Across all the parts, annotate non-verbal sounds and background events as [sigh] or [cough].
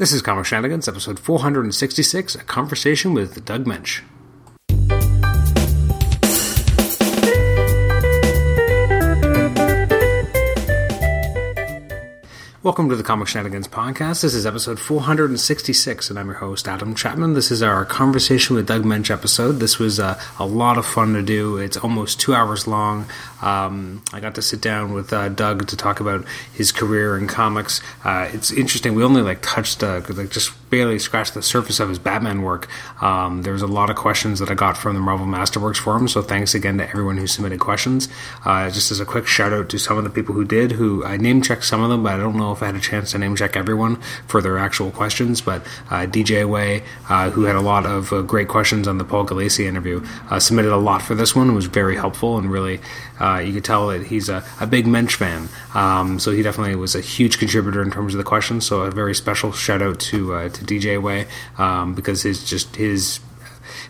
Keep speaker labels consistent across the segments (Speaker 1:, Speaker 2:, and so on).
Speaker 1: This is Comic Shenanigans, episode 466, a conversation with Doug Moench. Welcome to the Comic Shenanigans podcast. This is episode 466, and I'm your host, Adam Chapman. This is our Conversation with Doug Moench episode. This was uh, a lot of fun to do. It's almost two hours long. Um, I got to sit down with uh, Doug to talk about his career in comics. Uh, it's interesting. We only like touched, uh, like just barely scratched the surface of his Batman work. Um, there was a lot of questions that I got from the Marvel Masterworks forum, so thanks again to everyone who submitted questions. Uh, just as a quick shout out to some of the people who did, who I name checked some of them, but I don't know if I had a chance to name check everyone for their actual questions. But uh, DJ Way, uh, who had a lot of uh, great questions on the Paul Gulacy interview, uh, submitted a lot for this one. It was very helpful and really, uh, you could tell that he's a, a big Moench fan. Um, so he definitely was a huge contributor in terms of the questions. So a very special shout out to uh, to DJ Way um, because his just his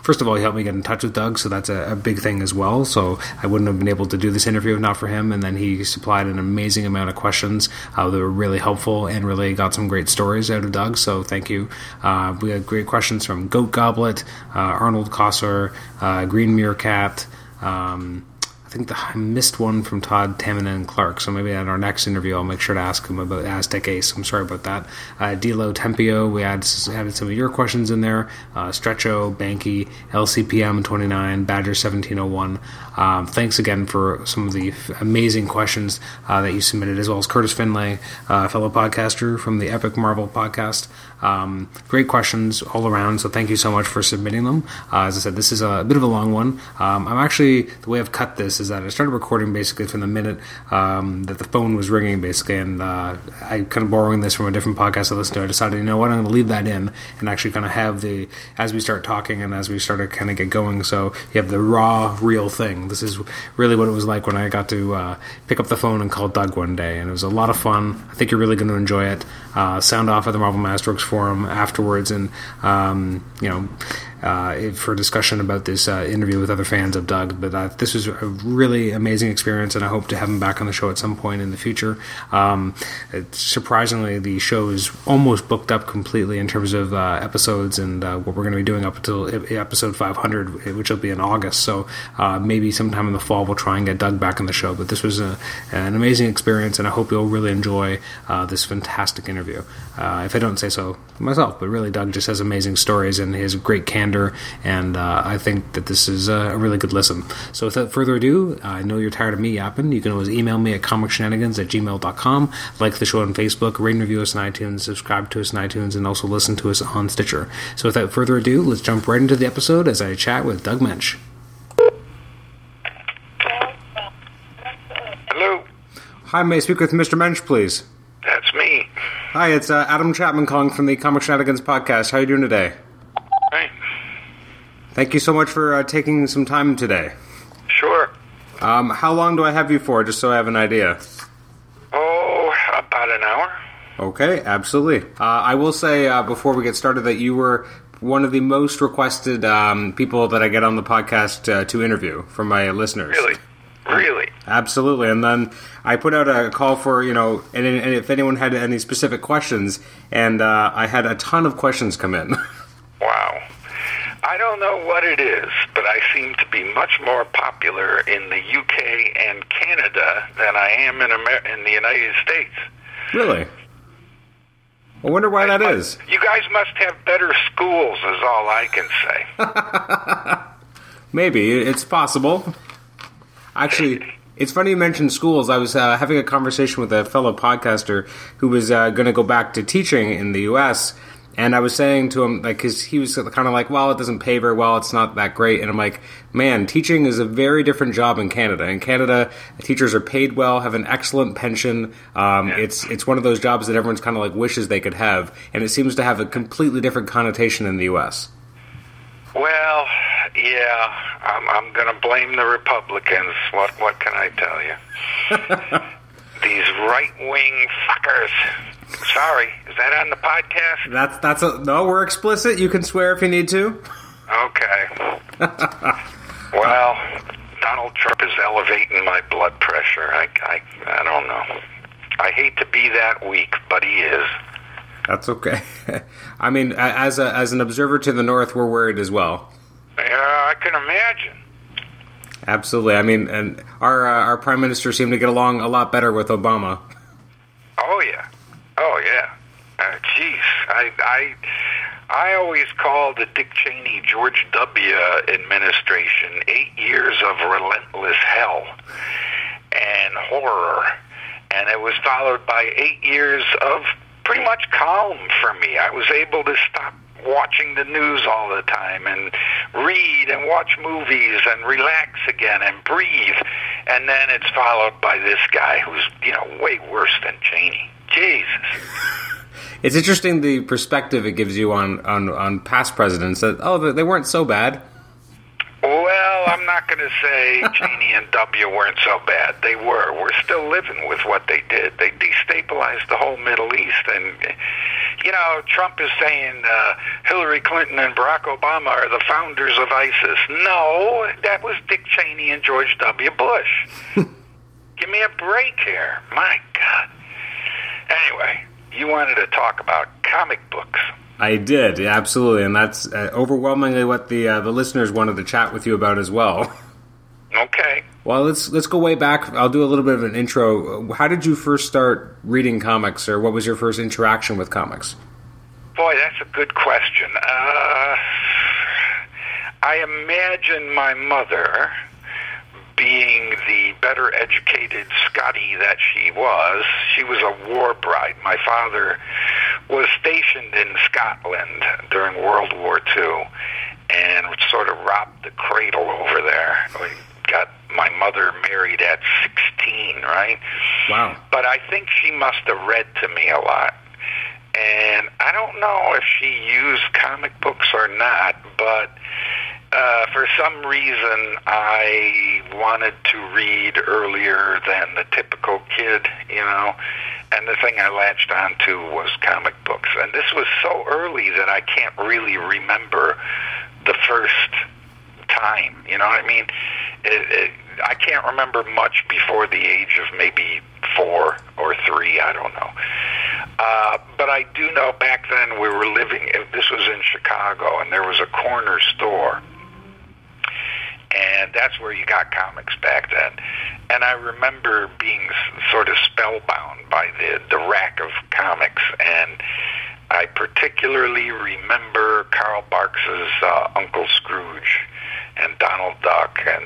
Speaker 1: first of all, he helped me get in touch with Doug, so that's a, a, big thing as well. So I wouldn't have been able to do this interview if not for him. And then he supplied an amazing amount of questions uh, that were really helpful and really got some great stories out of Doug. So thank you. Uh, we had great questions from Goat Goblet, uh, Arnold Kosser, uh, Green Meerkat. Um, I think the, I missed one from Todd Tamminen and Clark, so maybe at our next interview I'll make sure to ask him about Aztec Ace. I'm sorry about that. Uh, Dilo Tempio, we added, added some of your questions in there. Uh, Stretcho, Banky, LCPM 29, Badger 1701. Um, thanks again for some of the amazing questions uh, that you submitted, as well as Curtis Finlay, uh, fellow podcaster from the Epic Marvel podcast. Um, great questions all around, so thank you so much for submitting them. Uh, as I said, this is a bit of a long one. Um, I'm actually, the way I've cut this is that I started recording basically from the minute um, that the phone was ringing, basically, and uh, I kind of borrowing this from a different podcast I listened to. I decided, you know what, I'm going to leave that in and actually kind of have the, as we start talking and as we start to kind of get going, so you have the raw, real thing. This is really what it was like when I got to uh, pick up the phone and call Doug one day, and it was a lot of fun. I think you're really going to enjoy it. Uh, sound off at the Marvel Masterworks forum afterwards, and um, you know uh, for discussion about this uh, interview with other fans of Doug. But uh, this was a really amazing experience, and I hope to have him back on the show at some point in the future. Um, surprisingly, the show is almost booked up completely in terms of uh, episodes and uh, what we're going to be doing up until episode 500, which will be in August. So uh, maybe sometime in the fall we'll try and get Doug back on the show. But this was a, an amazing experience, and I hope you'll really enjoy this fantastic interview. if I don't say so myself, but really, Doug just has amazing stories and his great candor candor, and uh, I think that this is a really good listen. So without further ado, I know you're tired of me yapping. You can always email me at comicshenanigans at gmail.com, like the show on Facebook, rate and review us on iTunes, subscribe to us on iTunes, and also listen to us on Stitcher. So without further ado, let's jump right into the episode as I chat with Doug Moench.
Speaker 2: Hello.
Speaker 1: Hi, may I speak with Mr. Moench, please?
Speaker 2: That's me.
Speaker 1: Hi, it's uh, Adam Chapman calling from the Comic Shenanigans podcast. How are you doing today? Thank you so much for uh, taking some time today.
Speaker 2: Sure.
Speaker 1: Um, how long do I have you for, just so I have an idea?
Speaker 2: Oh, about an hour.
Speaker 1: Okay, absolutely. Uh, I will say uh, before we get started that you were one of the most requested um, people that I get on the podcast uh, to interview from my listeners.
Speaker 2: Really? Really?
Speaker 1: Absolutely. And then I put out a call for, you know, and, and if anyone had any specific questions, and uh, I had a ton of questions come in. [laughs]
Speaker 2: don't know what it is, but I seem to be much more popular in the UK and Canada than I am in Amer- in the United States.
Speaker 1: Really? I wonder why I that
Speaker 2: must,
Speaker 1: is.
Speaker 2: You guys must have better schools, is all I can
Speaker 1: say. [laughs] Maybe it's possible. Actually, it's funny you mentioned schools. I was uh, having a conversation with a fellow podcaster who was uh, going to go back to teaching in the U.S. And I was saying to him, like, because he was kind of like, well, it doesn't pay very well. It's not that great. And I'm like, man, teaching is a very different job in Canada. In Canada, teachers are paid well, have an excellent pension. Um, yeah. It's it's one of those jobs that everyone's kind of like wishes they could have. And it seems to have a completely different connotation in the U.S.
Speaker 2: Well, yeah, I'm, I'm going to blame the Republicans. What what can I tell you? [laughs] These right wing fuckers. Sorry, is that on the podcast?
Speaker 1: That's that's a no. We're explicit. You can swear if you need to.
Speaker 2: Okay. [laughs] well, Donald Trump is elevating my blood pressure. I, I I don't know. I hate to be that weak, but he is.
Speaker 1: That's okay. [laughs] I mean, as a, as an observer to the north, we're worried as well.
Speaker 2: Yeah, I can imagine.
Speaker 1: Absolutely. I mean, and our uh, our prime minister seemed to get along a lot better with Obama.
Speaker 2: Oh yeah, oh yeah. Uh, jeez, I I I always call the Dick Cheney George W. administration eight years of relentless hell and horror, and it was followed by eight years of pretty much calm for me. I was able to stop watching the news all the time and read and watch movies and relax again and breathe. And then it's followed by this guy who's, you know, way worse than Cheney. Jesus. [laughs]
Speaker 1: It's interesting the perspective it gives you on, on, on past presidents that, oh, they weren't so bad.
Speaker 2: Well, I'm not going to say Cheney and W weren't so bad. They were. We're still living with what they did. They destabilized the whole Middle East. And, you know, Trump is saying uh, Hillary Clinton and Barack Obama are the founders of ISIS. No, that was Dick Cheney and George W. Bush. [laughs] Give me a break here. My God. Anyway, you wanted to talk about comic books.
Speaker 1: I did, absolutely, and that's uh, overwhelmingly what the uh, the listeners wanted to chat with you about as well. [laughs]
Speaker 2: Okay.
Speaker 1: Well, let's let's go way back. I'll do a little bit of an intro. How did you first start reading comics, or what was your first interaction with comics?
Speaker 2: Boy, that's a good question. Uh, I imagine my mother being the better educated Scotty that she was, she was a war bride. My father was stationed in Scotland during World War II and sort of robbed the cradle over there. We got my mother married at 16, right?
Speaker 1: Wow.
Speaker 2: But I think she must have read to me a lot. And I don't know if she used comic books or not, but uh, for some reason, I wanted to read earlier than the typical kid, you know. And the thing I latched onto was comic books. And this was so early that I can't really remember the first time. You know what I mean? It, it, I can't remember much before the age of maybe four or three. I don't know. Uh, but I do know back then we were living. This was in Chicago, and there was a corner store and that's where you got comics back then. And I remember being sort of spellbound by the the rack of comics, and I particularly remember Carl Barks's uh, Uncle Scrooge and Donald Duck and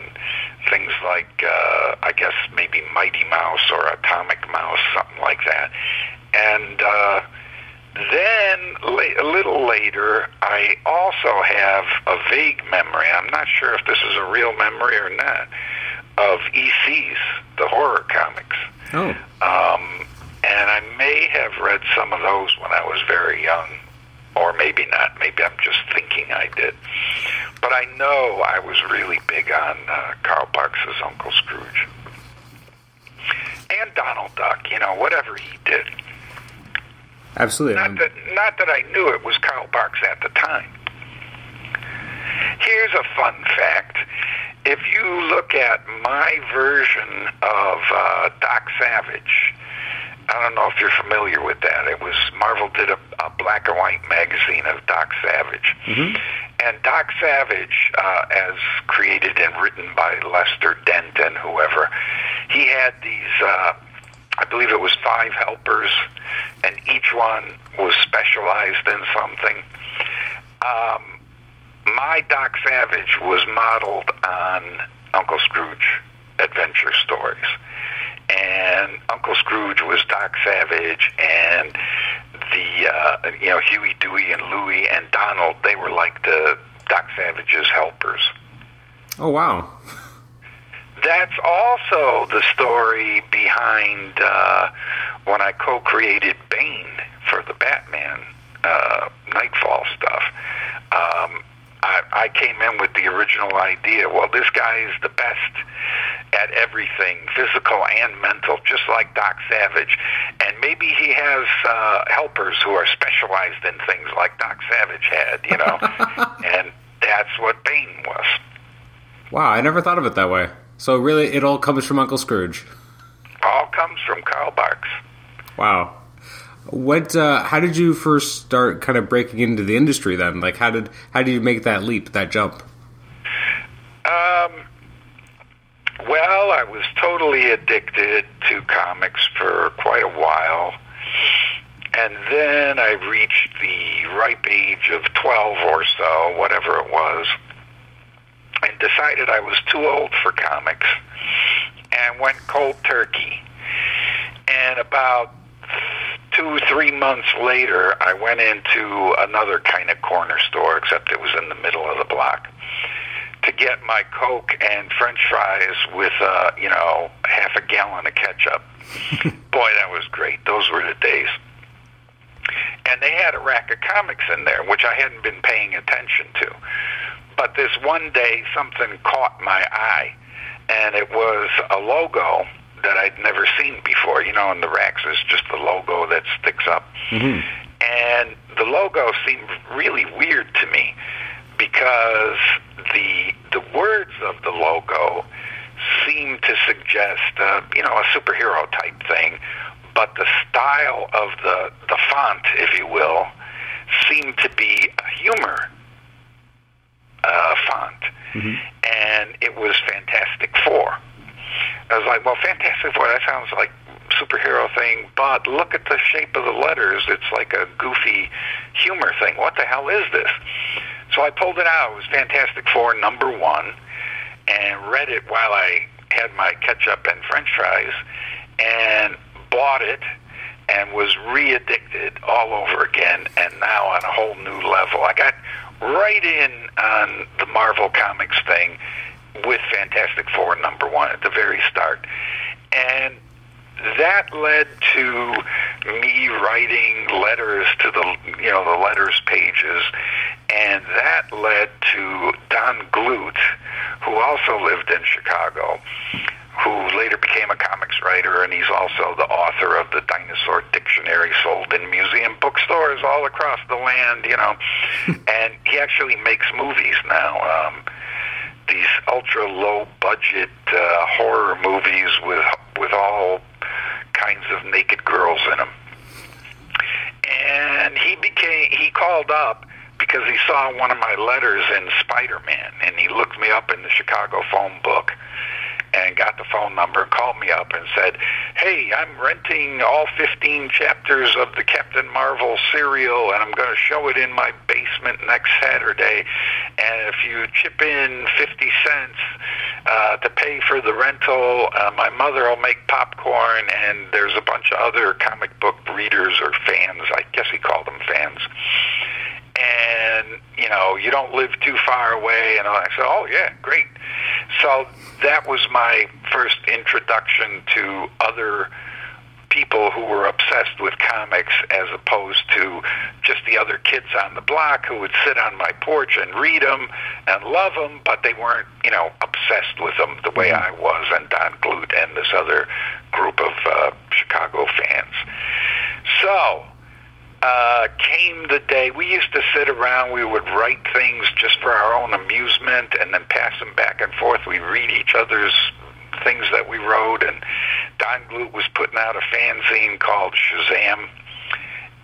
Speaker 2: things like uh, I guess maybe Mighty Mouse or Atomic Mouse, something like that, and. uh then, a little later, I also have a vague memory. I'm not sure if this is a real memory or not of ECs, the horror comics.
Speaker 1: Oh.
Speaker 2: Um, and I may have read some of those when I was very young, or maybe not. Maybe I'm just thinking I did. But I know I was really big on uh, Carl Barks's Uncle Scrooge and Donald Duck. You know, whatever he did.
Speaker 1: Absolutely.
Speaker 2: Not that, not that I knew it was Carl Barks at the time. Here's a fun fact. If you look at my version of uh, Doc Savage, I don't know if you're familiar with that. It was Marvel did a, a black and white magazine of Doc Savage,
Speaker 1: mm-hmm.
Speaker 2: and Doc Savage, uh, as created and written by Lester Dent and whoever, he had these. Uh, I believe it was five helpers, and each one was specialized in something. Um, my Doc Savage was modeled on Uncle Scrooge adventure stories. And Uncle Scrooge was Doc Savage, and the uh, you know Huey, Dewey, and Louie and Donald. They were like the Doc Savage's helpers.
Speaker 1: Oh wow!
Speaker 2: That's also the story behind uh, when I co-created Bane for the Batman uh, Nightfall stuff. Um, I, I came in with the original idea. Well, this guy is the best at everything, physical and mental, just like Doc Savage. And maybe he has uh, helpers who are specialized in things like Doc Savage had, you know. [laughs] and that's what Bane was.
Speaker 1: Wow, I never thought of it that way. So really, it all comes from Uncle Scrooge.
Speaker 2: All comes from Carl Barks.
Speaker 1: Wow. What? Uh, how did you first start kind of breaking into the industry? Then, like, how did how did you make that leap, that jump?
Speaker 2: Um. Well, I was totally addicted to comics for quite a while. And then I reached the ripe age of 12 or so, whatever it was, and decided I was too old for comics and went cold turkey. And about two, three months later, I went into another kind of corner store, except it was in the middle of the block, to get my Coke and French fries with, uh, you know, half a gallon of ketchup. [laughs] Boy, that was great. Those were the days. And they had a rack of comics in there, which I hadn't been paying attention to. But this one day, something caught my eye, and it was a logo that I'd never seen before. You know, in the racks is just the logo that sticks up.
Speaker 1: Mm-hmm.
Speaker 2: And the logo seemed really weird to me because the the words of the logo seemed to suggest, uh, you know, a superhero type thing, but the style of the the font, if you will, seemed to be a humor uh, font,
Speaker 1: Mhm.
Speaker 2: and it was Fantastic Four. I was like, well, Fantastic Four, that sounds like superhero thing, but look at the shape of the letters. It's like a goofy humor thing. What the hell is this? So I pulled it out. It was Fantastic Four number one, and read it while I had my ketchup and French fries, and bought it, and was re-addicted all over again, and now on a whole new level. I got right in on the Marvel Comics thing with Fantastic Four number one at the very start, and that led to me writing letters to the you know the letters pages and that led to Don Glut who also lived in Chicago who later became a comics writer and he's also the author of the dinosaur dictionary sold in museum bookstores all across the land you know [laughs] and he actually makes movies now um these ultra low budget uh, horror movies with with all kinds of naked girls in them. And he became he called up because he saw one of my letters in Spider-Man and he looked me up in the Chicago phone book and got the phone number and called me up and said, "Hey, I'm renting all 15 chapters of the Captain Marvel serial and I'm going to show it in my basement next Saturday. And if you chip in 50 cents uh, to pay for the rental, uh, my mother will make popcorn and there's a bunch of other comic book readers or fans. I guess he called them fans." And you know you don't live too far away and I said oh yeah great. So that was my first introduction to other people who were obsessed with comics as opposed to just the other kids on the block who would sit on my porch and read them and love them but they weren't you know obsessed with them the way I was and Don Glut and this other group of uh, Chicago fans. So uh, came the day we used to sit around. We would write things just for our own amusement, and then pass them back and forth. We read each other's things that we wrote, and Don Glut was putting out a fanzine called Shazam.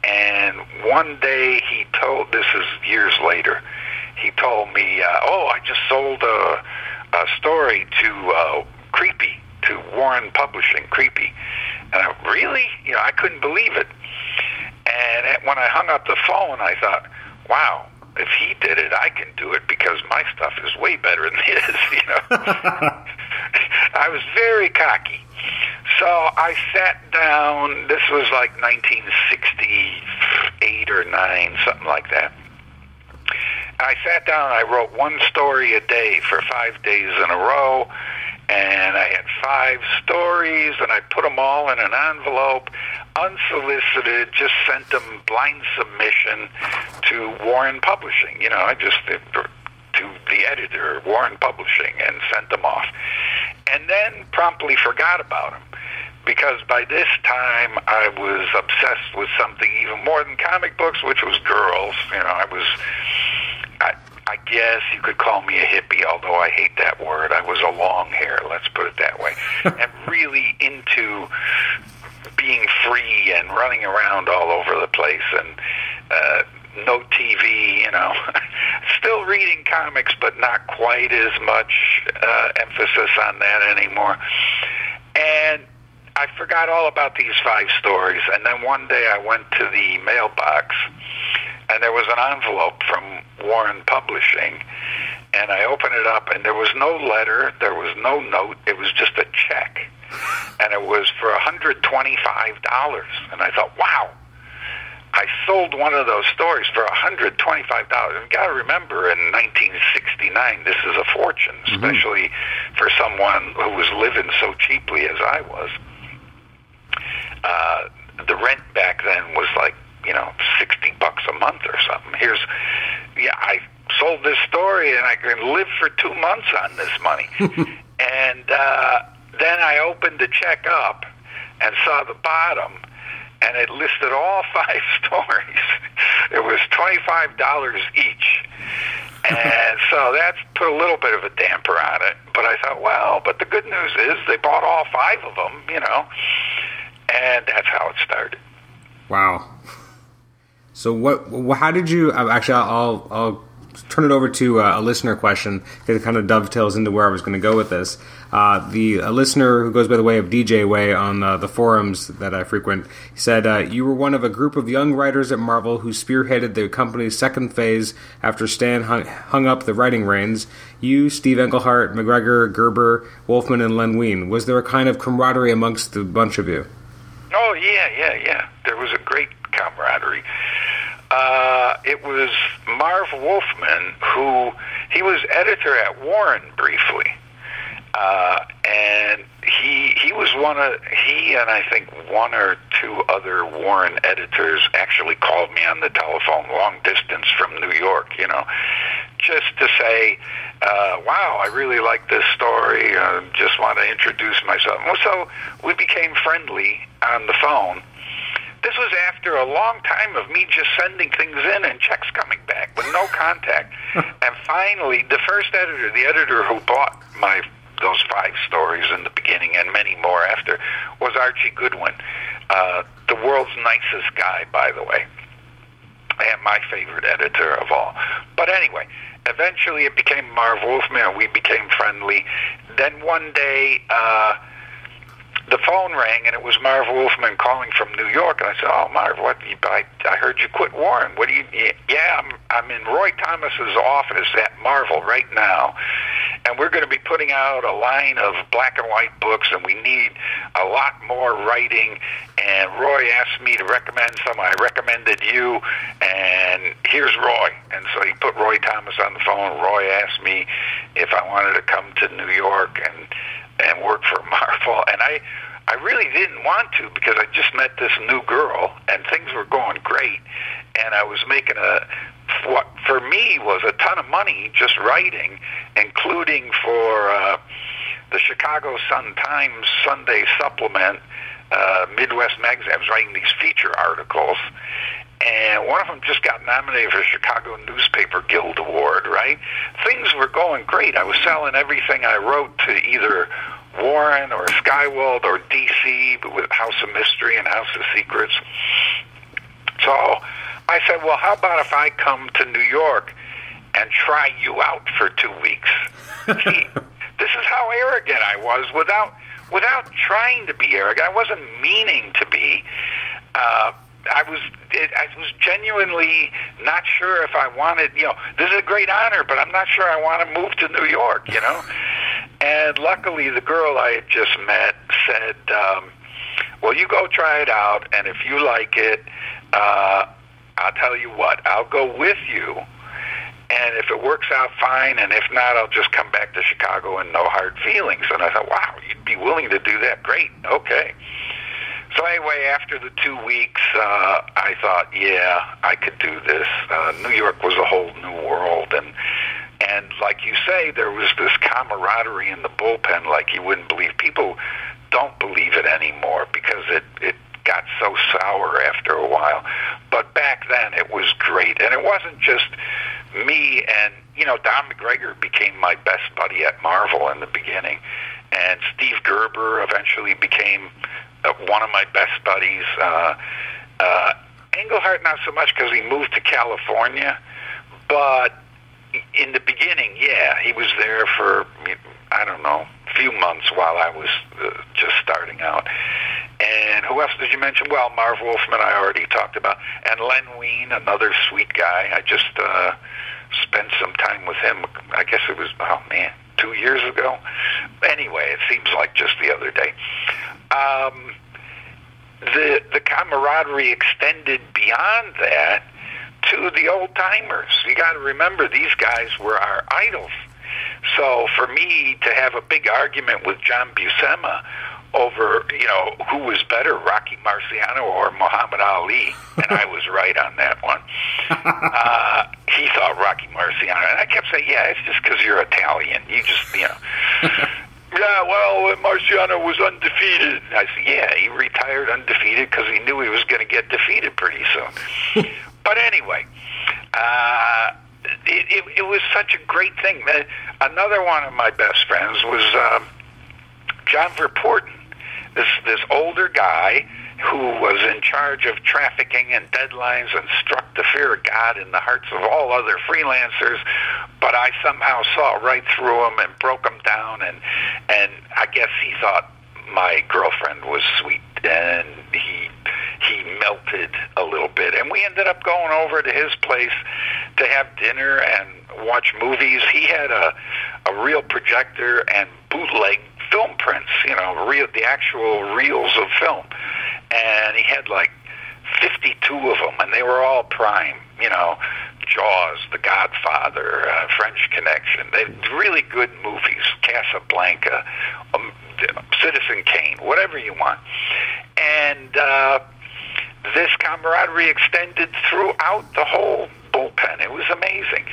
Speaker 2: And one day he told, this is years later, he told me, uh, "Oh, I just sold a, a story to uh, Creepy, to Warren Publishing, Creepy." And I really, you know, I couldn't believe it. And at- when I hung up the phone, I thought, wow, if he did it, I can do it because my stuff is way better than [laughs] his, you know. [laughs] I was very cocky. So I sat down, this was like 1968 or 9, something like that. And I sat down and I wrote one story a day for five days in a row. And I had five stories, and I put them all in an envelope, unsolicited, just sent them blind submission to Warren Publishing. You know, I just uh, to the editor, Warren Publishing, and sent them off. And then promptly forgot about them because by this time I was obsessed with something even more than comic books, which was girls. You know, I was. I, I guess you could call me a hippie, although I hate that word. I was a long hair, let's put it that way, and really into being free and running around all over the place and uh, no TV, you know. [laughs] Still reading comics, but not quite as much uh, emphasis on that anymore. And I forgot all about these five stories. And then one day I went to the mailbox, and there was an envelope from Warren Publishing. And I opened it up, and there was no letter, there was no note, it was just a check. And it was for $125. And I thought, wow, I sold one of those stories for $125. You got to remember, in 1969, this is a fortune, especially mm-hmm. for someone who was living so cheaply as I was. Uh, the rent back then was like, you know, 60 bucks a month or something. Here's, yeah, I sold this story and I can live for two months on this money. [laughs] and uh, then I opened the check up and saw the bottom and it listed all [laughs] five stories. It was twenty-five dollars each, and so that's put a little bit of a damper on it. But I thought, well, but the good news is they bought all five of them, you know, and that's how it started.
Speaker 1: Wow. So what? How did you? Uh, actually, I'll I'll turn it over to uh, a listener question because it kind of dovetails into where I was going to go with this. Uh, the a listener who goes by the way of DJ Way on uh, the forums that I frequent said uh, you were one of a group of young writers at Marvel who spearheaded the company's second phase after Stan hung, hung up the writing reins. You, Steve Englehart, McGregor, Gerber, Wolfman, and Len Wein. Was there a kind of camaraderie amongst the bunch of you?
Speaker 2: Oh yeah, yeah, yeah. There was a great camaraderie. Uh, it was Marv Wolfman who he was editor at Warren briefly, uh, and he he was one of he and I think one or two other Warren editors actually called me on the telephone long distance from New York, you know, just to say, uh, "Wow, I really like this story. Uh, just want to introduce myself." So we became friendly on the phone this was after a long time of me just sending things in and checks coming back with no contact. [laughs] and finally, the first editor, the editor who bought my those five stories in the beginning and many more after, was Archie Goodwin, uh, the world's nicest guy, by the way, and my favorite editor of all. But anyway, eventually it became Marv Wolfman, we became friendly. Then one day. Uh, the phone rang and it was Marv Wolfman calling from New York, and I said, "Oh, Marv, what? I I heard you quit Warren. What do you? Yeah, I'm I'm in Roy Thomas's office at Marvel right now, and we're going to be putting out a line of black and white books, and we need a lot more writing. And Roy asked me to recommend some. I recommended you, and here's Roy. And so he put Roy Thomas on the phone. Roy asked me if I wanted to come to New York and and work for [laughs] Marvel. And I, I really didn't want to because I just met this new girl and things were going great. And I was making a, what for me was a ton of money just writing, including for uh, the Chicago Sun Times Sunday supplement, uh, Midwest Magazine. I was writing these feature articles and one of them just got nominated for the Chicago Newspaper Guild Award, right? Things were going great. I was selling everything I wrote to either Warren or Skywald or DC with House of Mystery and House of Secrets. So I said, well, how about if I come to New York and try you out for two weeks? See, [laughs] this is how arrogant I was without without trying to be arrogant. I wasn't meaning to be. Uh, I was it, I was genuinely not sure if I wanted. You know, this is a great honor, but I'm not sure I want to move to New York. You know, [laughs] and luckily the girl I had just met said, um, "Well, you go try it out, and if you like it, uh, I'll tell you what, I'll go with you." And if it works out, fine. And if not, I'll just come back to Chicago and no hard feelings. And I thought, wow, you'd be willing to do that? Great. Okay. So anyway, after the two weeks, uh, I thought, yeah, I could do this. Uh, New York was a whole new world, and and like you say, there was this camaraderie in the bullpen, like you wouldn't believe. People don't believe it anymore because it it got so sour after a while. But back then, it was great, and it wasn't just me and you know Don McGregor became my best buddy at Marvel in the beginning, and Steve Gerber eventually became one of my best buddies. Uh, uh, Englehart, not so much because he moved to California, but in the beginning, yeah, he was there for I don't know, a few months while I was uh, just starting out. And who else did you mention? Well, Marv Wolfman, I already talked about, and Len Wein, another sweet guy. I just uh, spent some time with him. I guess it was oh man, two years ago. Anyway, it seems like just the other day. Um, the the camaraderie extended beyond that to the old timers. You got to remember these guys were our idols. So for me to have a big argument with John Buscema over, you know, who was better, Rocky Marciano or Muhammad Ali, and I was right on that one. [laughs] Uh, he thought Rocky Marciano, and I kept saying, yeah, it's just because you're Italian. You just, you know. [laughs] yeah, well, Marciano was undefeated. I said, yeah, he retired undefeated because he knew he was going to get defeated pretty soon. [laughs] but anyway, uh, it, it, it was such a great thing. Another one of my best friends was uh, John Verpoorten, this this older guy who was in charge of trafficking and deadlines and struck the fear of God in the hearts of all other freelancers. But I somehow saw right through him and broke him down, and and I guess he thought my girlfriend was sweet, and he he melted a little bit. And we ended up going over to his place to have dinner and watch movies. He had a a real projector and bootleg film prints, you know, real the actual reels of film. And he had like 52 of them and they were all prime, you know, Jaws, The Godfather, uh, French Connection. They really good movies, Casablanca, um, Citizen Kane, whatever you want. And uh this camaraderie extended throughout the whole bullpen. It was amazing.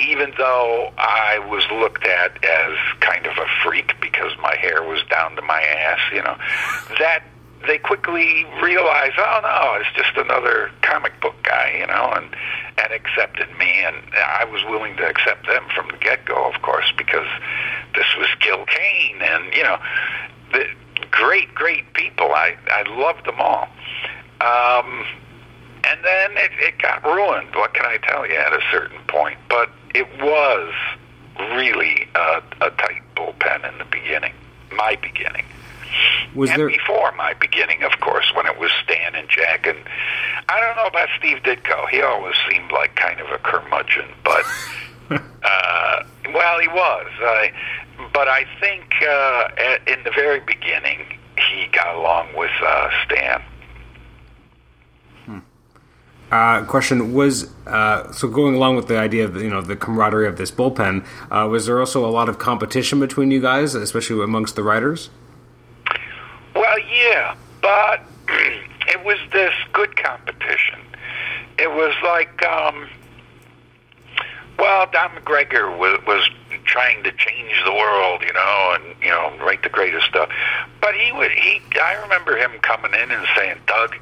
Speaker 2: Even though I was looked at as kind of a freak because my hair was down to my ass, you know, that they quickly realized, oh no, it's just another comic book guy, you know, and and accepted me, and I was willing to accept them from the get go, of course, because this was Gil Kane, and you know, the great, great people. I I loved them all. Um, and then it, it got ruined. What can I tell you at a certain point? But it was really a, a tight bullpen in the beginning, my beginning.
Speaker 1: Was
Speaker 2: and
Speaker 1: there
Speaker 2: before my beginning, of course, when it was Stan and Jack, and I don't know about Steve Ditko. He always seemed like kind of a curmudgeon, but [laughs] uh, well, he was. Uh, but I think uh, at, in the very beginning, he got along with uh, Stan.
Speaker 1: Uh, question was uh, so going along with the idea of you know the camaraderie of this bullpen. Uh, was there also a lot of competition between you guys, especially amongst the writers?
Speaker 2: Well, yeah, but [clears throat] it was this good competition. It was like, um, well, Don McGregor was, was trying to change the world, you know, and you know, write the greatest stuff. But he would he. I remember him coming in and saying, "Doug,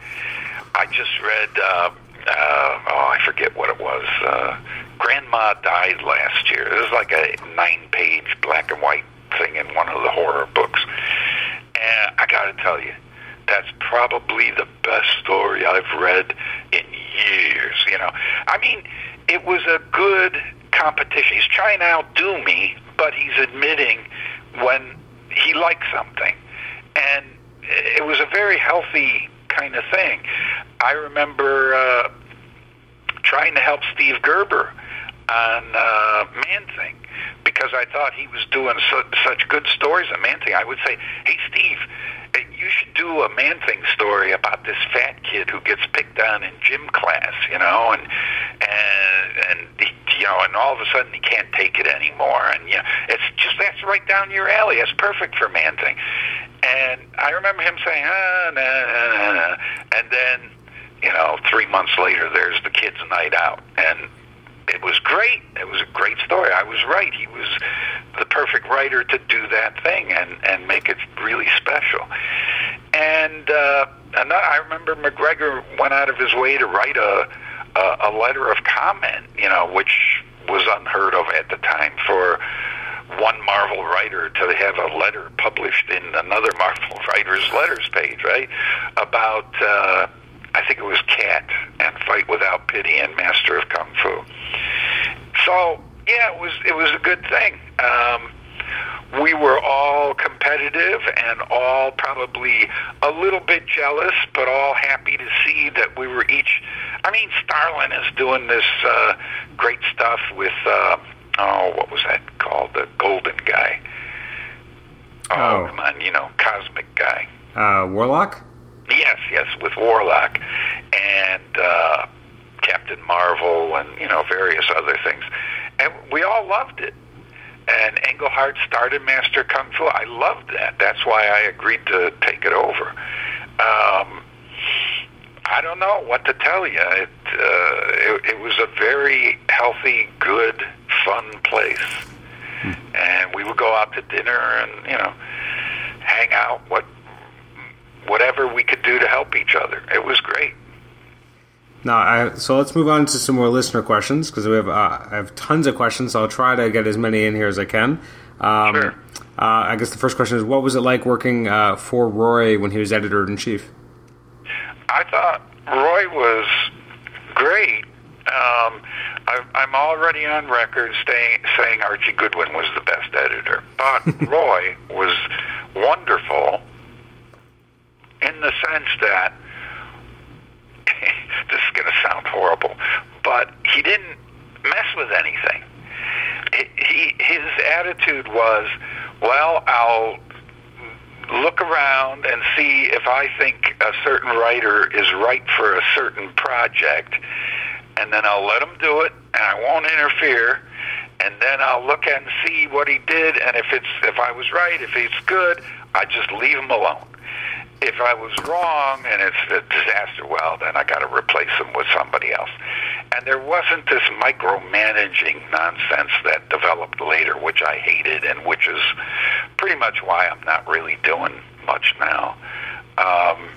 Speaker 2: I just read." Uh, uh, oh, I forget what it was. Uh, Grandma died last year. It was like a nine-page black and white thing in one of the horror books. And I got to tell you, that's probably the best story I've read in years. You know, I mean, it was a good competition. He's trying to outdo me, but he's admitting when he likes something, and it was a very healthy kind of thing. I remember uh, trying to help Steve Gerber on uh, Man Thing because I thought he was doing su- such good stories on Man Thing. I would say, "Hey, Steve, eh, you should do a Man Thing story about this fat kid who gets picked on in gym class, you know, and and and he, you know, and all of a sudden he can't take it anymore, and you know, it's just that's right down your alley. It's perfect for Man Thing." And I remember him saying, "Ah, nah, nah, nah, nah," and then you know, three months later, there's the kids' night out, and it was great. It was a great story. I was right. He was the perfect writer to do that thing and and make it really special. And uh, and I remember McGregor went out of his way to write a a, a letter of comment, you know, which was unheard of at the time for one Marvel writer to have a letter published in another Marvel [laughs] writer's letters page, right? About, uh, I think it was Cat and Fight Without Pity and Master of Kung Fu. So, yeah, it was, it was a good thing. Um, we were all competitive and all probably a little bit jealous, but all happy to see that we were each. I mean, Starlin is doing this uh, great stuff with. Uh, oh, what was that called? The Golden guy. Oh,
Speaker 1: Oh.
Speaker 2: come on, you know, cosmic guy.
Speaker 1: Uh, Warlock?
Speaker 2: Yes, yes, with Warlock and uh, Captain Marvel and you know various other things, and we all loved it. And Englehart started Master Kung Fu. I loved that. That's why I agreed to take it over. Um, I don't know what to tell you. It, uh, it it was a very healthy, good, fun place, and we would go out to dinner and you know hang out. What whatever we could do to help each other. It was great.
Speaker 1: Now, I, so let's move on to some more listener questions because we have uh, I have tons of questions. So I'll try to get as many in here as I can. Um,
Speaker 2: Sure.
Speaker 1: Uh, I guess the first question is, what was it like working uh, for Roy when he was editor in chief?
Speaker 2: I thought Roy was great. Um, I, I'm already on record staying, saying Archie Goodwin was the best editor, but [laughs] Roy was wonderful in the sense that [laughs] this is going to sound horrible, but he didn't mess with anything. He, he his attitude was, well, I'll look around and see if I think a certain writer is right for a certain project, and then I'll let him do it, and I won't interfere. And then I'll look and see what he did, and if it's if I was right, if it's good, I just leave him alone. If I was wrong and it's a disaster, well, then I got to replace him with somebody else. And there wasn't this micromanaging nonsense that developed later, which I hated, and which is pretty much why I'm not really doing much now. Um,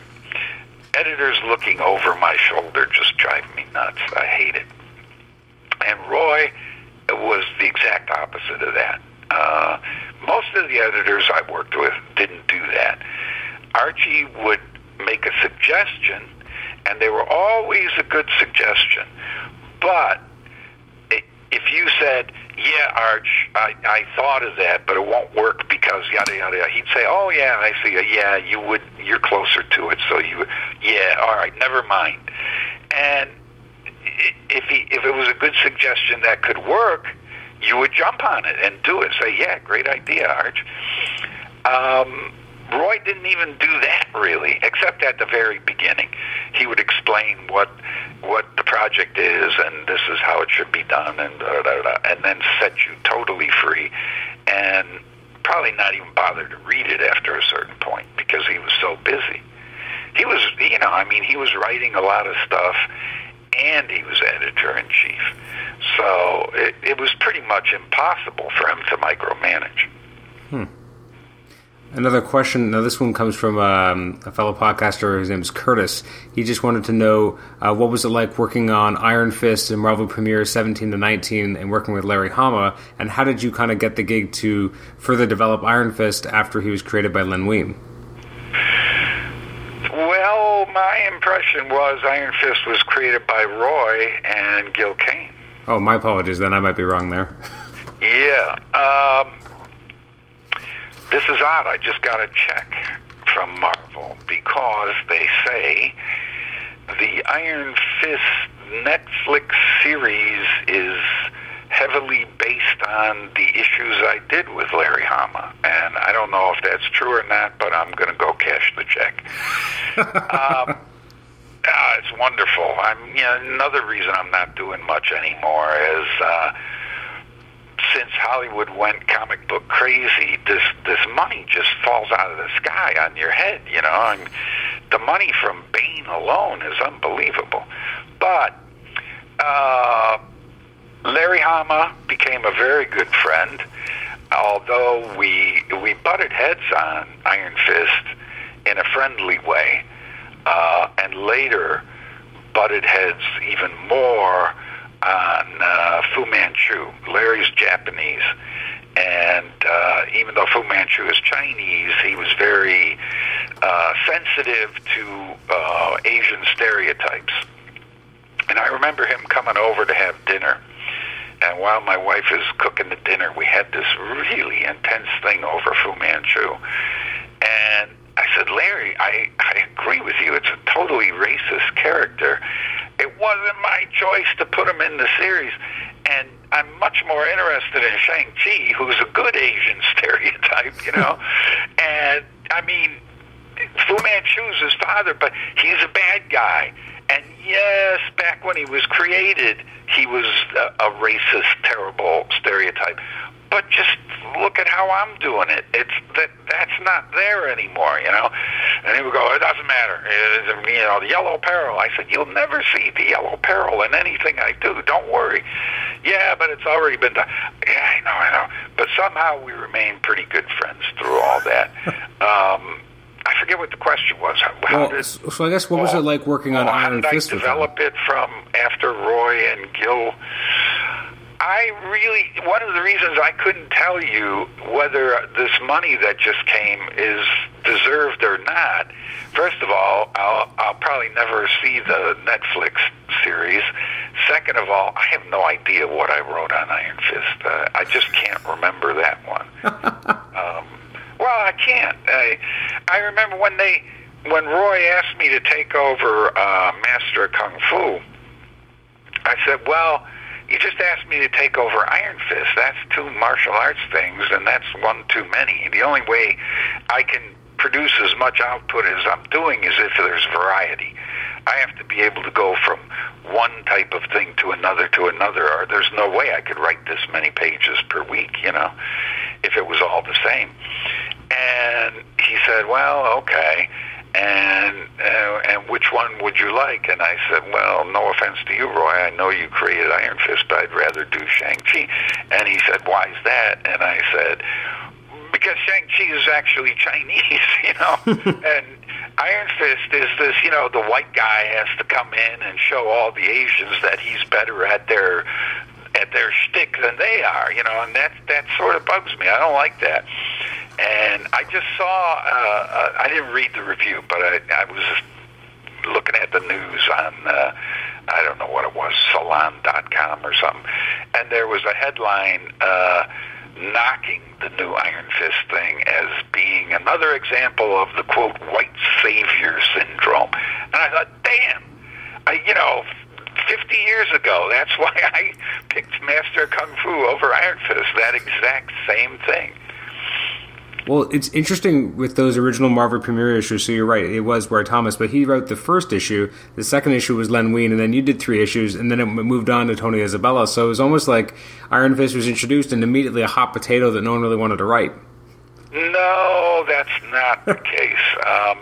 Speaker 2: editors looking over my shoulder just drive me nuts. I hate it. And Roy was the exact opposite of that. Uh, most of the editors I worked with didn't do that. Archie would make a suggestion, and they were always a good suggestion. But if you said, "Yeah, Arch, I, I thought of that, but it won't work because yada yada," yada," he'd say, "Oh yeah, I see. Yeah, you would. You're closer to it, so you. Yeah, all right, never mind." And if he if it was a good suggestion that could work, you would jump on it and do it. Say, "Yeah, great idea, Arch." Um, Roy didn't even do that really, except at the very beginning. He would explain what what the project is and this is how it should be done, and da, da, da, and then set you totally free, and probably not even bother to read it after a certain point because he was so busy. He was, you know, I mean, he was writing a lot of stuff, and he was editor in chief, so it, it was pretty much impossible for him to micromanage. Hmm.
Speaker 1: Another question. Now, this one comes from um, a fellow podcaster. His name is Curtis. He just wanted to know uh, what was it like working on Iron Fist and Marvel Premiere 17 to 19 and working with Larry Hama, and how did you kind of get the gig to further develop Iron Fist after he was created by Len Wein?
Speaker 2: Well, my impression was Iron Fist was created by Roy and Gil Kane.
Speaker 1: Oh, my apologies. Then I might be wrong there.
Speaker 2: Yeah. Um, this is odd. I just got a check from Marvel because they say the Iron Fist Netflix series is heavily based on the issues I did with Larry Hama. And I don't know if that's true or not, but I'm going to go cash the check. [laughs] um, uh, it's wonderful. I'm, you know, another reason I'm not doing much anymore is uh, since Hollywood went comic book crazy, this this money just falls out of the sky on your head. You know, mean, the money from Bane alone is unbelievable. But uh, Larry Hama became a very good friend, although we we butted heads on Iron Fist in a friendly way, uh, and later butted heads even more on uh, Fu Manchu. Larry's Japanese, and even though Fu Manchu is Chinese, he was very uh, sensitive to uh, Asian stereotypes. And I remember him coming over to have dinner. And while my wife is cooking the dinner, we had this really intense thing over Fu Manchu. And I said, Larry, I, I agree with you. It's a totally racist character. It wasn't my choice to put him in the series. And I'm much more interested in Shang-Chi, who's a good Asian [laughs] stereotype, you know. [laughs] and, I mean, Fu Manchu's his father, but he's a bad guy. And yes, back when he was created, he was a, a racist, terrible stereotype. But just look at how I'm doing it. It's that that's not there anymore, you know. And he would go, it doesn't matter. It is, you know, the yellow peril. I said, you'll never see the yellow peril in anything I do. Don't worry. Yeah, but it's already been done. Yeah, I know, I know. But somehow we remain pretty good friends through all that. [laughs] Um, I forget what the question was. How, how
Speaker 1: Well,
Speaker 2: did,
Speaker 1: so I guess what was it like working on
Speaker 2: well,
Speaker 1: Iron
Speaker 2: did
Speaker 1: Fist
Speaker 2: I
Speaker 1: with him?
Speaker 2: develop it from after Roy and Gil? I really one of the reasons I couldn't tell you whether this money that just came is deserved or not. First of all, I'll, I'll probably never see the Netflix series. Second of all, I have no idea what I wrote on Iron Fist. Uh, I just can't remember that one. [laughs] um, well, I can't. I, I remember when they when Roy asked me to take over uh, Master of Kung Fu. I said, well, you just asked me to take over Iron Fist. That's two martial arts things, and that's one too many. The only way I can produce as much output as I'm doing is if there's variety. I have to be able to go from one type of thing to another to another, or there's no way I could write this many pages per week, you know, if it was all the same. And he said, well, okay and uh, and which one would you like? And I said, well, no offense to you, Roy. I know you created Iron Fist, but I'd rather do Shang Chi. And he said, why is that? And I said, because Shang Chi is actually [laughs] Chinese, you know, [laughs] and Iron Fist is this, you know, the white guy has to come in and show all the Asians that he's better at their at their shtick than they are, you know, and that that sort of bugs me. I don't like that. And I just saw, uh, uh, I didn't read the review, but I, I was looking at the news on, uh, I don't know what it was, Salon.com or something, and there was a headline uh, knocking the new Iron Fist thing as being another example of the quote white savior syndrome. And I thought, damn, I, you know, 50 years ago, that's [laughs] why I picked Master Kung Fu over Iron Fist. That exact same thing.
Speaker 1: Well, it's interesting with those original Marvel premiere issues. So you're right, it was Roy Thomas, but he wrote the first issue. The second issue was Len Wein, and then you did three issues, and then it moved on to Tony Isabella. So it was almost like Iron Fist was introduced and immediately a hot potato that no one really wanted to write.
Speaker 2: No, that's not the [laughs] case. Um,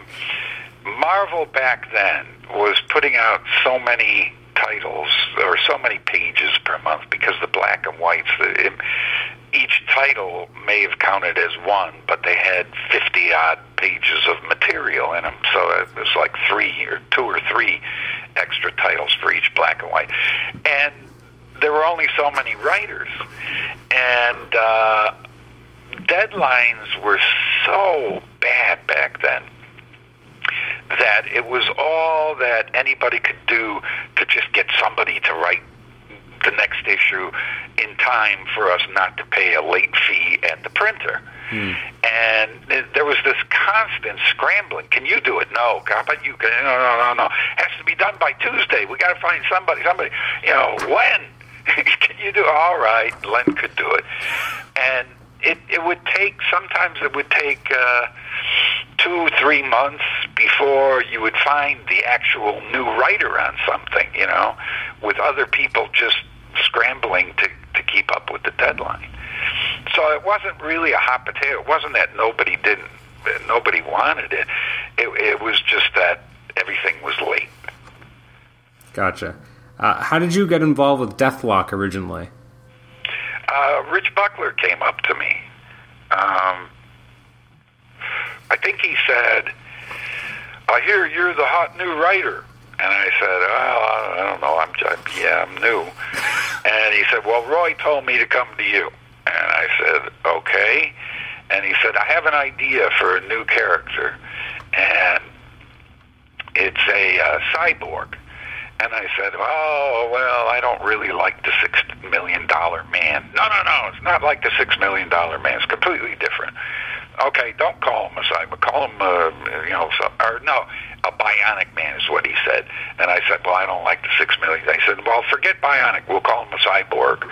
Speaker 2: Marvel back then was putting out so many titles or so many pages per month because the black and whites. The, each title may have counted as one, but they had 50 odd pages of material in them. So it was like three or two or three extra titles for each black and white. And there were only so many writers. And uh, deadlines were so bad back then that it was all that anybody could do to just get somebody to write the next issue in time for us not to pay a late fee at the printer.
Speaker 1: Hmm.
Speaker 2: And there was this constant scrambling. Can you do it? No. God, but you can. No, no, no, no. Has to be done by Tuesday. We got to find somebody. Somebody. You know when? [laughs] can you do? It? All right, Len could do it. And it it would take. Sometimes it would take. Uh, two, three months before you would find the actual new writer on something, you know, with other people just scrambling to, to keep up with the deadline. So it wasn't really a hot potato. It wasn't that nobody didn't, nobody wanted it. It, it was just that everything was late.
Speaker 1: Gotcha. Uh, how did you get involved with Deathlok originally?
Speaker 2: Uh, Rich Buckler came up to me. Um, I think he said, I hear you're the hot new writer. And I said, well, I don't know. I'm, I'm yeah, I'm new. [laughs] And he said, well, Roy told me to come to you. And I said, okay. and he said, "I have an idea for a new character, and it's a uh, cyborg." And I said, "Oh well, I don't really like the six million dollar man. No, no, no, it's not like the six million dollar man. It's completely different." Okay, don't call him a cyborg. Call him, uh, you know, so, or no, a bionic man is what he said. And I said, well, I don't like the six million. They said, well, forget bionic. We'll call him a cyborg.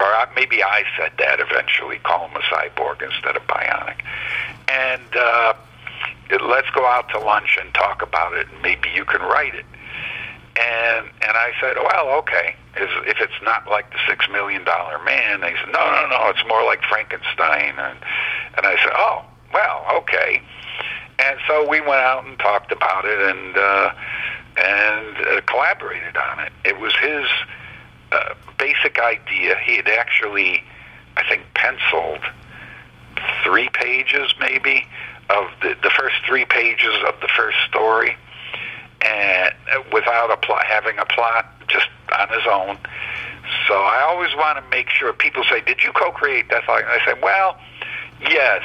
Speaker 2: Or I, maybe I said that eventually. Call him a cyborg instead of bionic. And uh, let's go out to lunch and talk about it. And maybe you can write it. And and I said, well, okay. If it's not like the six million dollar man, they said, no, no, no. It's more like Frankenstein. And and I said, oh, well, okay. And so we went out and talked about it and uh, and uh, collaborated on it. It was his uh, basic idea. He had actually, I think, penciled three pages, maybe, of the the first three pages of the first story and without a plot, having a plot just on his own. So I always want to make sure people say, "Did you co-create that?" Like I say, "Well, yes,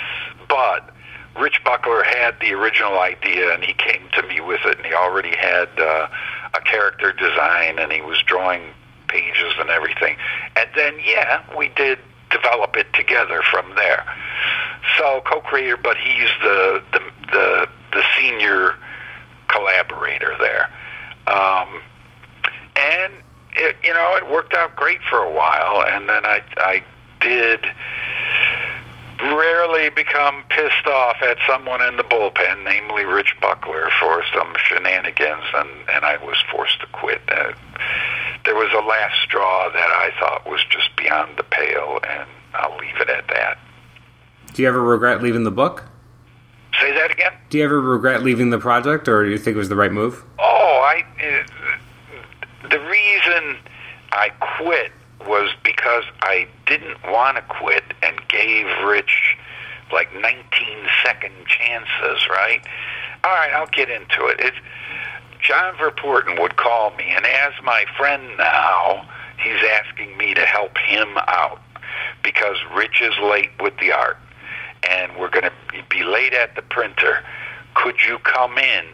Speaker 2: but." Rich Buckler had the original idea, and he came to me with it, and he already had uh, a character design, and he was drawing pages and everything. And then, yeah, we did develop it together from there. So co-creator, but he's the the the, the senior collaborator there. Um, and it, you know, it worked out great for a while, and then I, I did rarely become pissed off at someone in the bullpen, namely Rich Buckler, for some shenanigans, and, and I was forced to quit. Uh, there was a last straw that I thought was just beyond the pale, and I'll leave it at that.
Speaker 1: Do you ever regret leaving the book?
Speaker 2: Say that again.
Speaker 1: Do you ever regret leaving the project, or do you think it was the right move?
Speaker 2: Oh, I. Uh, the reason I quit was because I didn't want to quit and gave Rich like 19 second chances. Right? All right, I'll get into it. It's John Verpoorten would call me, and as my friend now, he's asking me to help him out because Rich is late with the art and we're going to be late at the printer. Could you come in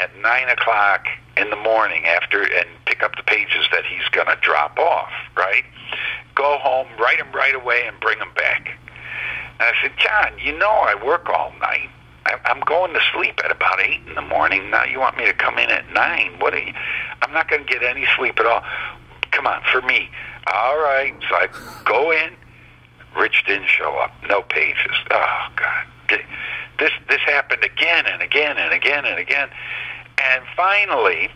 Speaker 2: at nine o'clock in the morning after and pick up the pages that he's going to drop off? Right? Go home, write them right away, and bring them back. And I said, John, you know I work all night. I'm going to sleep at about eight in the morning. Now you want me to come in at nine? What? Are you, I'm not going to get any sleep at all. Come on, for me. All right. So I go in Rich didn't show up. No pages. Oh God. This this happened again and again and again and again. And finally,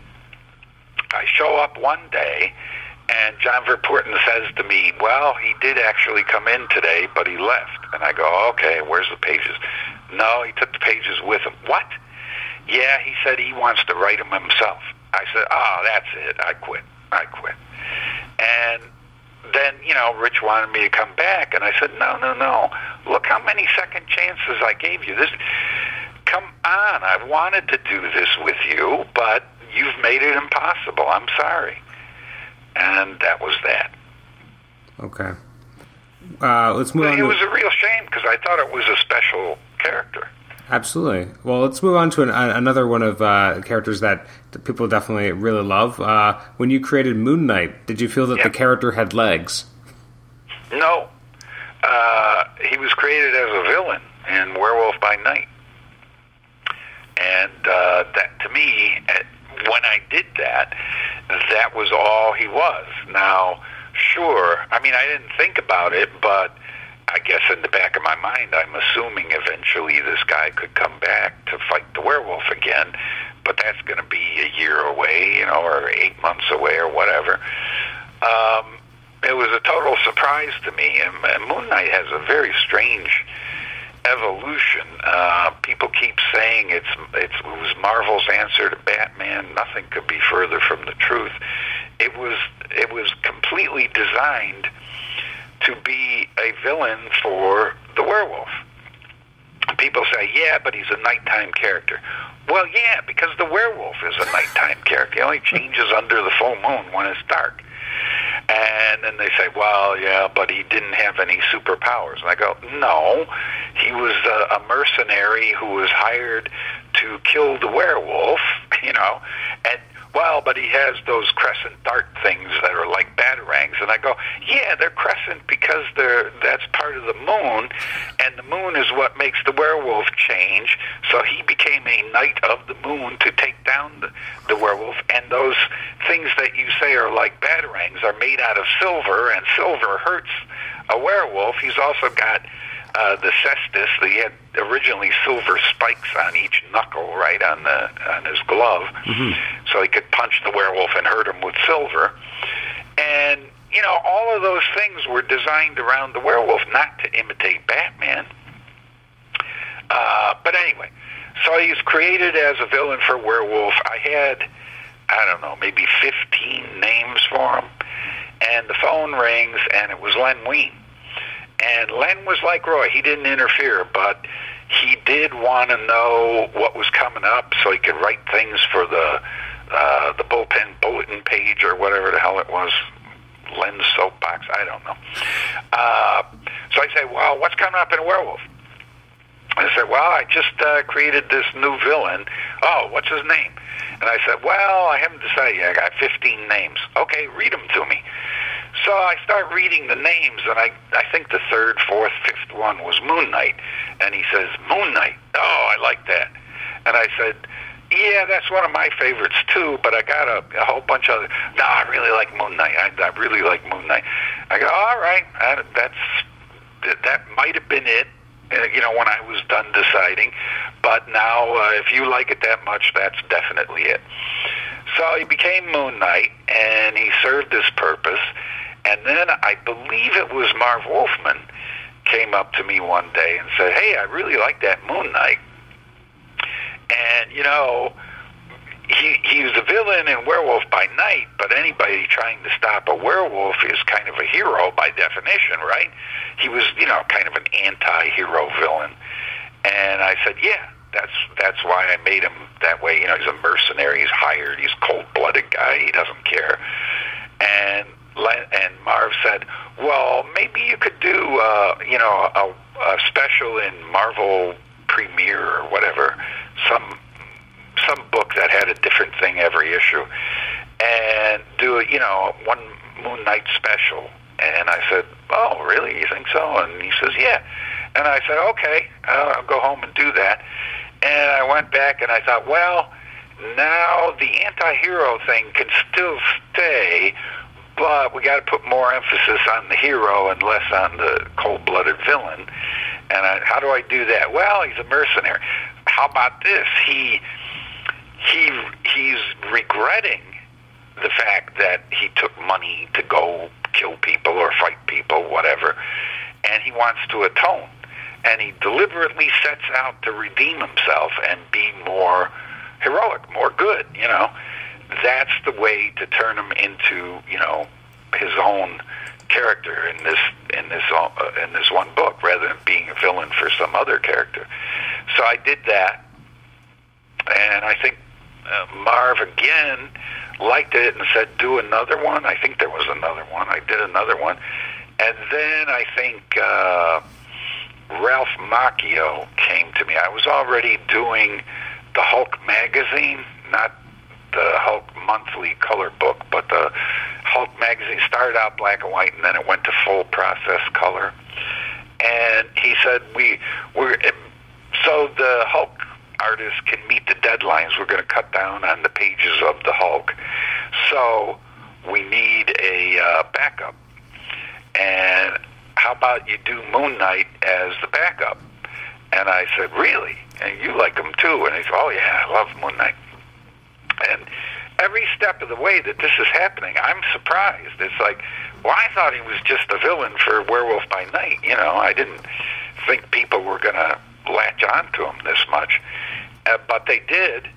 Speaker 2: I show up one day, and John Verpoorten says to me, "Well, he did actually come in today, but he left." And I go, "Okay, where's the pages?" No, he took the pages with him. What? Yeah, he said he wants to write them himself. I said, "Oh, that's it. I quit. I quit." And then you know Rich wanted me to come back, and I said, no, no, no. Look how many second chances I gave you. This, come on. I've wanted to do this with you, but you've made it impossible. I'm sorry. And that was that.
Speaker 1: Okay. Uh, let's move.
Speaker 2: It
Speaker 1: to...
Speaker 2: was a real shame because I thought it was a special character.
Speaker 1: Absolutely. Well, let's move on to an, another one of uh, characters that people definitely really love. Uh, when you created Moon Knight, did you feel that the character had legs?
Speaker 2: No. Uh, he was created as a villain in Werewolf by Night. And uh, that, to me, when I did that, that was all he was. Now, sure, I mean, I didn't think about it, but I guess in the back of my mind, I'm assuming eventually this guy could come back to fight the werewolf again, but that's going to be a year away, you know, or eight months away, or whatever. Um, it was a total surprise to me, and, and Moon Knight has a very strange evolution. Uh, people keep saying it's, it's it was Marvel's answer to Batman. Nothing could be further from the truth. It was it was completely designed to be a villain for the werewolf. People say, yeah, but he's a nighttime character. Well, yeah, because the werewolf is a nighttime character. He only [laughs] changes under the full moon when it's dark. And then they say, well, yeah, but he didn't have any superpowers. And I go, no, he was a, a mercenary who was hired to kill the werewolf, [laughs] you know, and well, but he has those crescent dart things that are like batarangs. And I go, yeah, they're crescent because they're that's part of the moon, and the moon is what makes the werewolf change. So he became a knight of the moon to take down the, the werewolf. And those things that you say are like batarangs are made out of silver, and silver hurts a werewolf. He's also got uh, the cestus. He had originally silver spikes on each knuckle, right on the on his glove, mm-hmm. so he could punch the werewolf and hurt him with silver. And you know, all of those things were designed around the werewolf, not to imitate Batman. Uh, but anyway, so he's created as a villain for werewolf. I had, I don't know, maybe 15 names for him. And the phone rings, and it was Len Wein and Len was like Roy. He didn't interfere, but he did want to know what was coming up so he could write things for the uh, the bullpen bulletin page or whatever the hell it was. Len's soapbox. I don't know. Uh, so I say, well, what's coming up in werewolf? I said, well, I just uh, created this new villain. Oh, what's his name? And I said, well, I haven't decided yet. I got 15 names. Okay, read them to me. So I start reading the names, and I I think the third, fourth, fifth one was Moon Knight, and he says Moon Knight. Oh, I like that. And I said, yeah, that's one of my favorites too. But I got a, a whole bunch of. No, I really like Moon Knight. I, I really like Moon Knight. I go, all right, that, that's that might have been it. Uh, you know, when I was done deciding. But now, uh, if you like it that much, that's definitely it. So he became Moon Knight, and he served this purpose. And then I believe it was Marv Wolfman came up to me one day and said, "Hey, I really like that Moon Knight." And you know, he he was a villain in Werewolf by Night, but anybody trying to stop a werewolf is kind of a hero by definition, right? He was, you know, kind of an anti-hero villain. And I said, "Yeah, that's that's why I made him that way. You know, he's a mercenary. He's hired. He's cold-blooded guy. He doesn't care." And and Marv said, "Well, maybe you could do, uh, you know, a, a special in Marvel Premiere or whatever, some some book that had a different thing every issue, and do you know one Moon Knight special." And I said, "Oh, really? You think so?" And he says, "Yeah." And I said, "Okay, I'll go home and do that." And I went back and I thought, well, now the anti-hero thing can still stay but we got to put more emphasis on the hero and less on the cold-blooded villain. And I, how do I do that? Well, he's a mercenary. How about this? He he he's regretting the fact that he took money to go kill people or fight people, whatever, and he wants to atone. And he deliberately sets out to redeem himself and be more heroic, more good, you know that's the way to turn him into you know his own character in this in this uh, in this one book rather than being a villain for some other character. So I did that, and I think uh, Marv again liked it and said, "Do another one." I think there was another one. I did another one, and then I think uh, Ralph Macchio came to me. I was already doing the Hulk magazine, not the Hulk monthly color book, but the Hulk magazine started out black and white, and then it went to full process color. And he said, "We we're so the Hulk artists can meet the deadlines. We're going to cut down on the pages of the Hulk, so we need a uh, backup. And how about you do Moon Knight as the backup?" And I said, "Really? And you like him too?" And he said, "Oh yeah, I love Moon Knight." And every step of the way that this is happening, I'm surprised. It's like, well, I thought he was just a villain for Werewolf by Night. You know, I didn't think people were going to latch on to him this much, uh, but they did.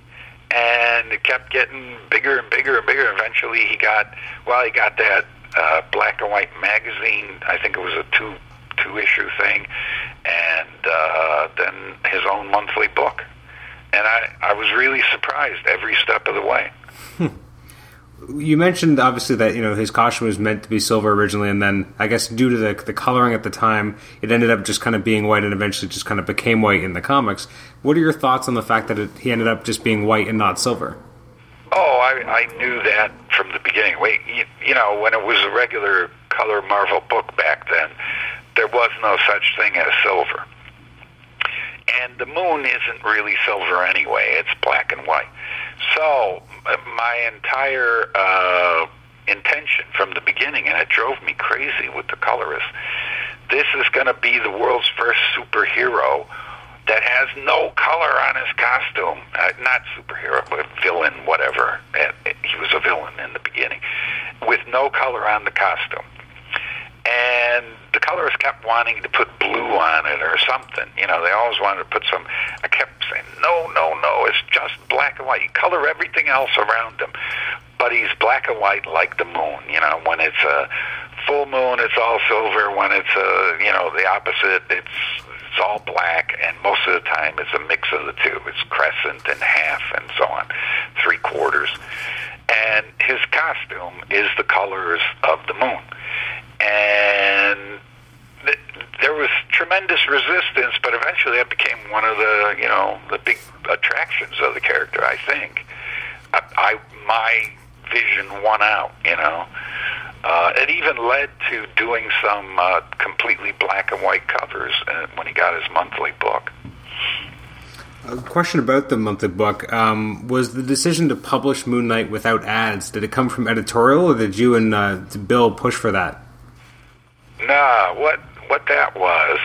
Speaker 2: And it kept getting bigger and bigger and bigger. Eventually, he got well. He got that uh, black and white magazine. I think it was a two two issue thing, and uh, then his own monthly book and I, I was really surprised every step of the way.
Speaker 1: Hmm. you mentioned obviously that you know his costume was meant to be silver originally, and then I guess due to the the coloring at the time, it ended up just kind of being white, and eventually just kind of became white in the comics. What are your thoughts on the fact that it, he ended up just being white and not silver?
Speaker 2: Oh, I, I knew that from the beginning. Wait, you, you know, when it was a regular color Marvel book back then, there was no such thing as silver. And the moon isn't really silver anyway; it's black and white. So my entire uh, intention from the beginning, and it drove me crazy with the colorist. This is going to be the world's first superhero that has no color on his costume. Uh, not superhero, but villain, whatever. Uh, he was a villain in the beginning, with no color on the costume. And the colorist kept wanting to put blue on it or something. You know, they always wanted to put some. I kept saying, no, no, no, it's just black and white. You color everything else around him, but he's black and white like the moon. You know, when it's a full moon, it's all silver. When it's a, you know, the opposite, it's it's all black, and most of the time it's a mix of the two. It's crescent and half, and so on, three quarters. And his costume is the colors of the moon and th- there was tremendous resistance, but eventually that became one of the you know the big attractions of the character. I think I, I my vision won out. You know, uh, it even led to doing some uh, completely black and white covers uh, when he got his monthly book.
Speaker 1: A question about the monthly book um, was the decision to publish Moon Knight without ads. Did it come from editorial, or did you and uh, Bill push for that?
Speaker 2: Nah, what what that was.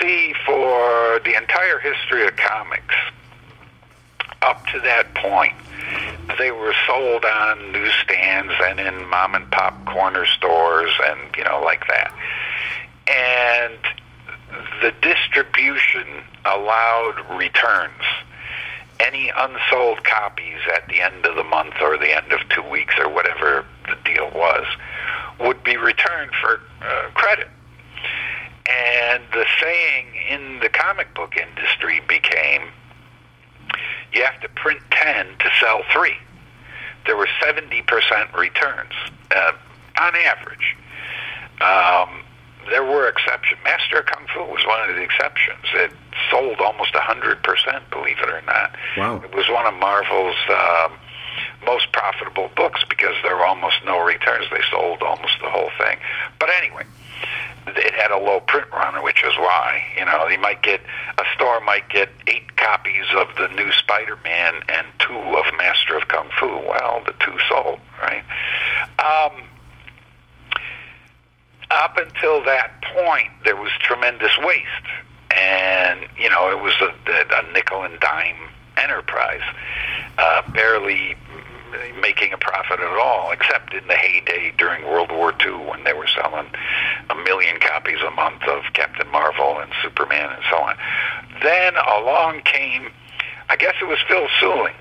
Speaker 2: See, for the entire history of comics, up to that point, they were sold on newsstands and in mom and pop corner stores and you know like that. And the distribution allowed returns. Any unsold copies at the end of the month or the end of two weeks or whatever deal was would be returned for uh, credit. And the saying in the comic book industry became you have to print 10 to sell 3. There were 70% returns uh, on average. Um, there were exceptions. Master of Kung Fu was one of the exceptions. It sold almost 100%, believe it or not.
Speaker 1: Wow.
Speaker 2: It was one of Marvel's um, most profitable books because there were almost no returns. They sold almost the whole thing. But anyway, it had a low print run, which is why you know you might get a store might get eight copies of the new Spider-Man and two of Master of Kung Fu. Well, the two sold, right? Um, up until that point, there was tremendous waste, and you know it was a, a nickel and dime enterprise, uh, barely making a profit at all, except in the heyday during World War II when they were selling a million copies a month of Captain Marvel and Superman and so on. Then along came, I guess it was Phil Seuling,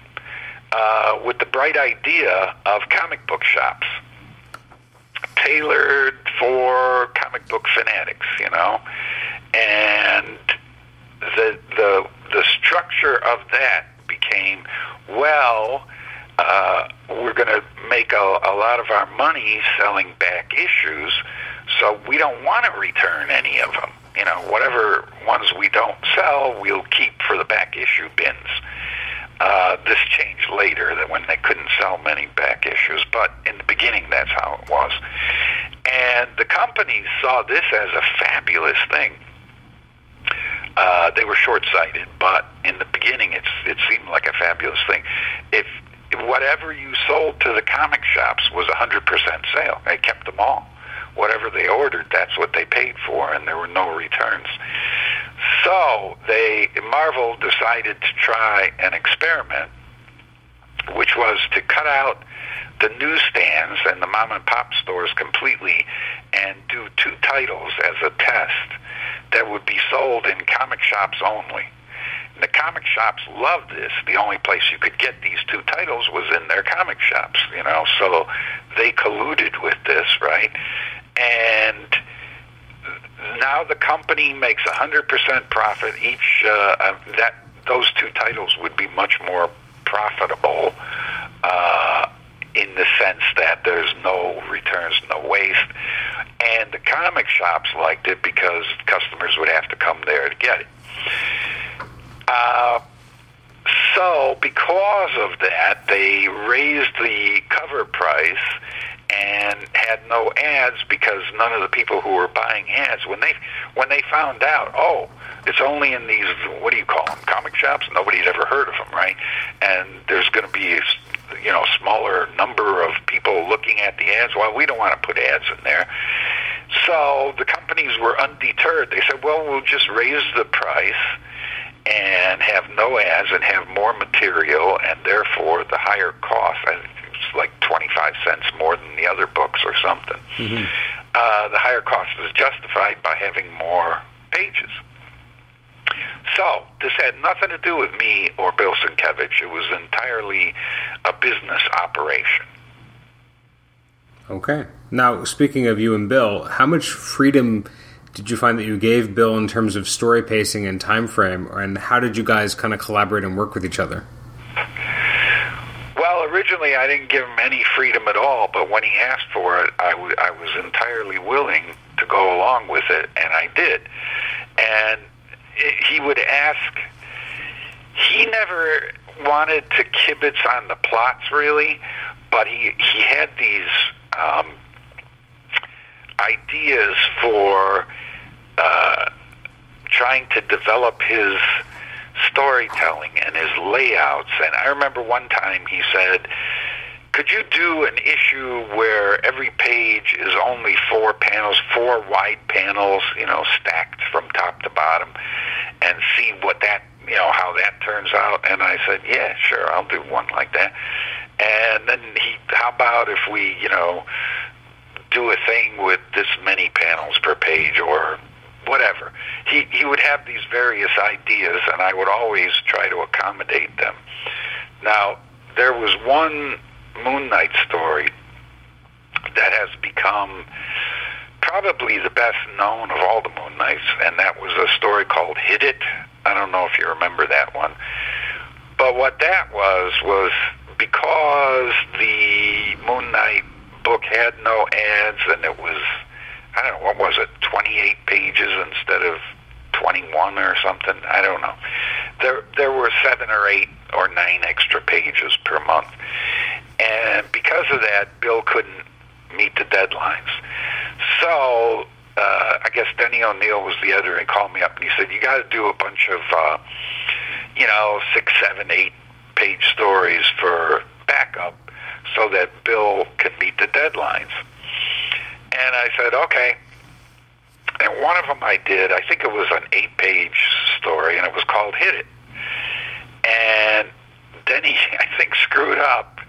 Speaker 2: uh, with the bright idea of comic book shops tailored for comic book fanatics, you know, and the the the structure of that became well uh, we're going to make a, a lot of our money selling back issues, so we don't want to return any of them. You know, whatever ones we don't sell, we'll keep for the back issue bins. Uh, this changed later that when they couldn't sell many back issues, but in the beginning that's how it was. And the companies saw this as a fabulous thing. Uh, they were short-sighted, but in the beginning, it's it seemed like a fabulous thing. If whatever you sold to the comic shops was a 100% sale. They kept them all. Whatever they ordered, that's what they paid for, and there were no returns. So they Marvel decided to try an experiment, which was to cut out the newsstands and the mom and pop stores completely and do two titles as a test that would be sold in comic shops only. The comic shops loved this. The only place you could get these two titles was in their comic shops, you know. So they colluded with this, right? And now the company makes a 100% profit each. Uh, that those two titles would be much more profitable uh, in the sense that there's no returns, no waste. And the comic shops liked it because customers would have to come there to get it. Uh, so, because of that, they raised the cover price and had no ads because none of the people who were buying ads when they when they found out, oh, it's only in these what do you call them comic shops? Nobody had ever heard of them, right? And there's going to be you know smaller number of people looking at the ads. Well, we don't want to put ads in there. So the companies were undeterred. They said, well, we'll just raise the price and have no ads and have more material, and therefore the higher cost. I think it's like 25 cents more than the other books or something. Mm-hmm. Uh, the higher cost is justified by having more pages. So this had nothing to do with me or Bill Sienkiewicz. It was entirely a business operation.
Speaker 1: Okay. Now, speaking of you and Bill, how much freedom did you find that you gave Bill in terms of story pacing and time frame, and how did you guys kind of collaborate and work with each other?
Speaker 2: Well, originally I didn't give him any freedom at all, but when he asked for it, I, w- I was entirely willing to go along with it, and I did. And it, he would ask, he never wanted to kibitz on the plots really, but he, he had these um, ideas for uh, trying to develop his storytelling and his layouts. And I remember one time he said, could you do an issue where every page is only four panels, four wide panels, you know, stacked from top to bottom, and see what that, you know, how that turns out? And I said, yeah, sure, I'll do one like that. And then he, how about if we, you know, do a thing with this many panels per page or whatever. He he would have these various ideas, and I would always try to accommodate them. Now there was one Moon Knight story that has become probably the best known of all the Moon Knights, and that was a story called Hit It. I don't know if you remember that one. But what that was was because the Moon Knight book had no ads and it was I don't know what was it 28 pages instead of 21 or something? I don't know. There there were 7 or 8 or 9 extra pages per month. And because of that Bill couldn't meet the deadlines. So uh, I guess Denny O'Neil was the editor and called me up and he said you got to do a bunch of uh, you know six seven eight page stories for backup so that Bill can meet the deadlines. And I said, okay. And one of them I did, I think it was an eight page story, and it was called Hit It. And then he, [laughs] I think, screwed up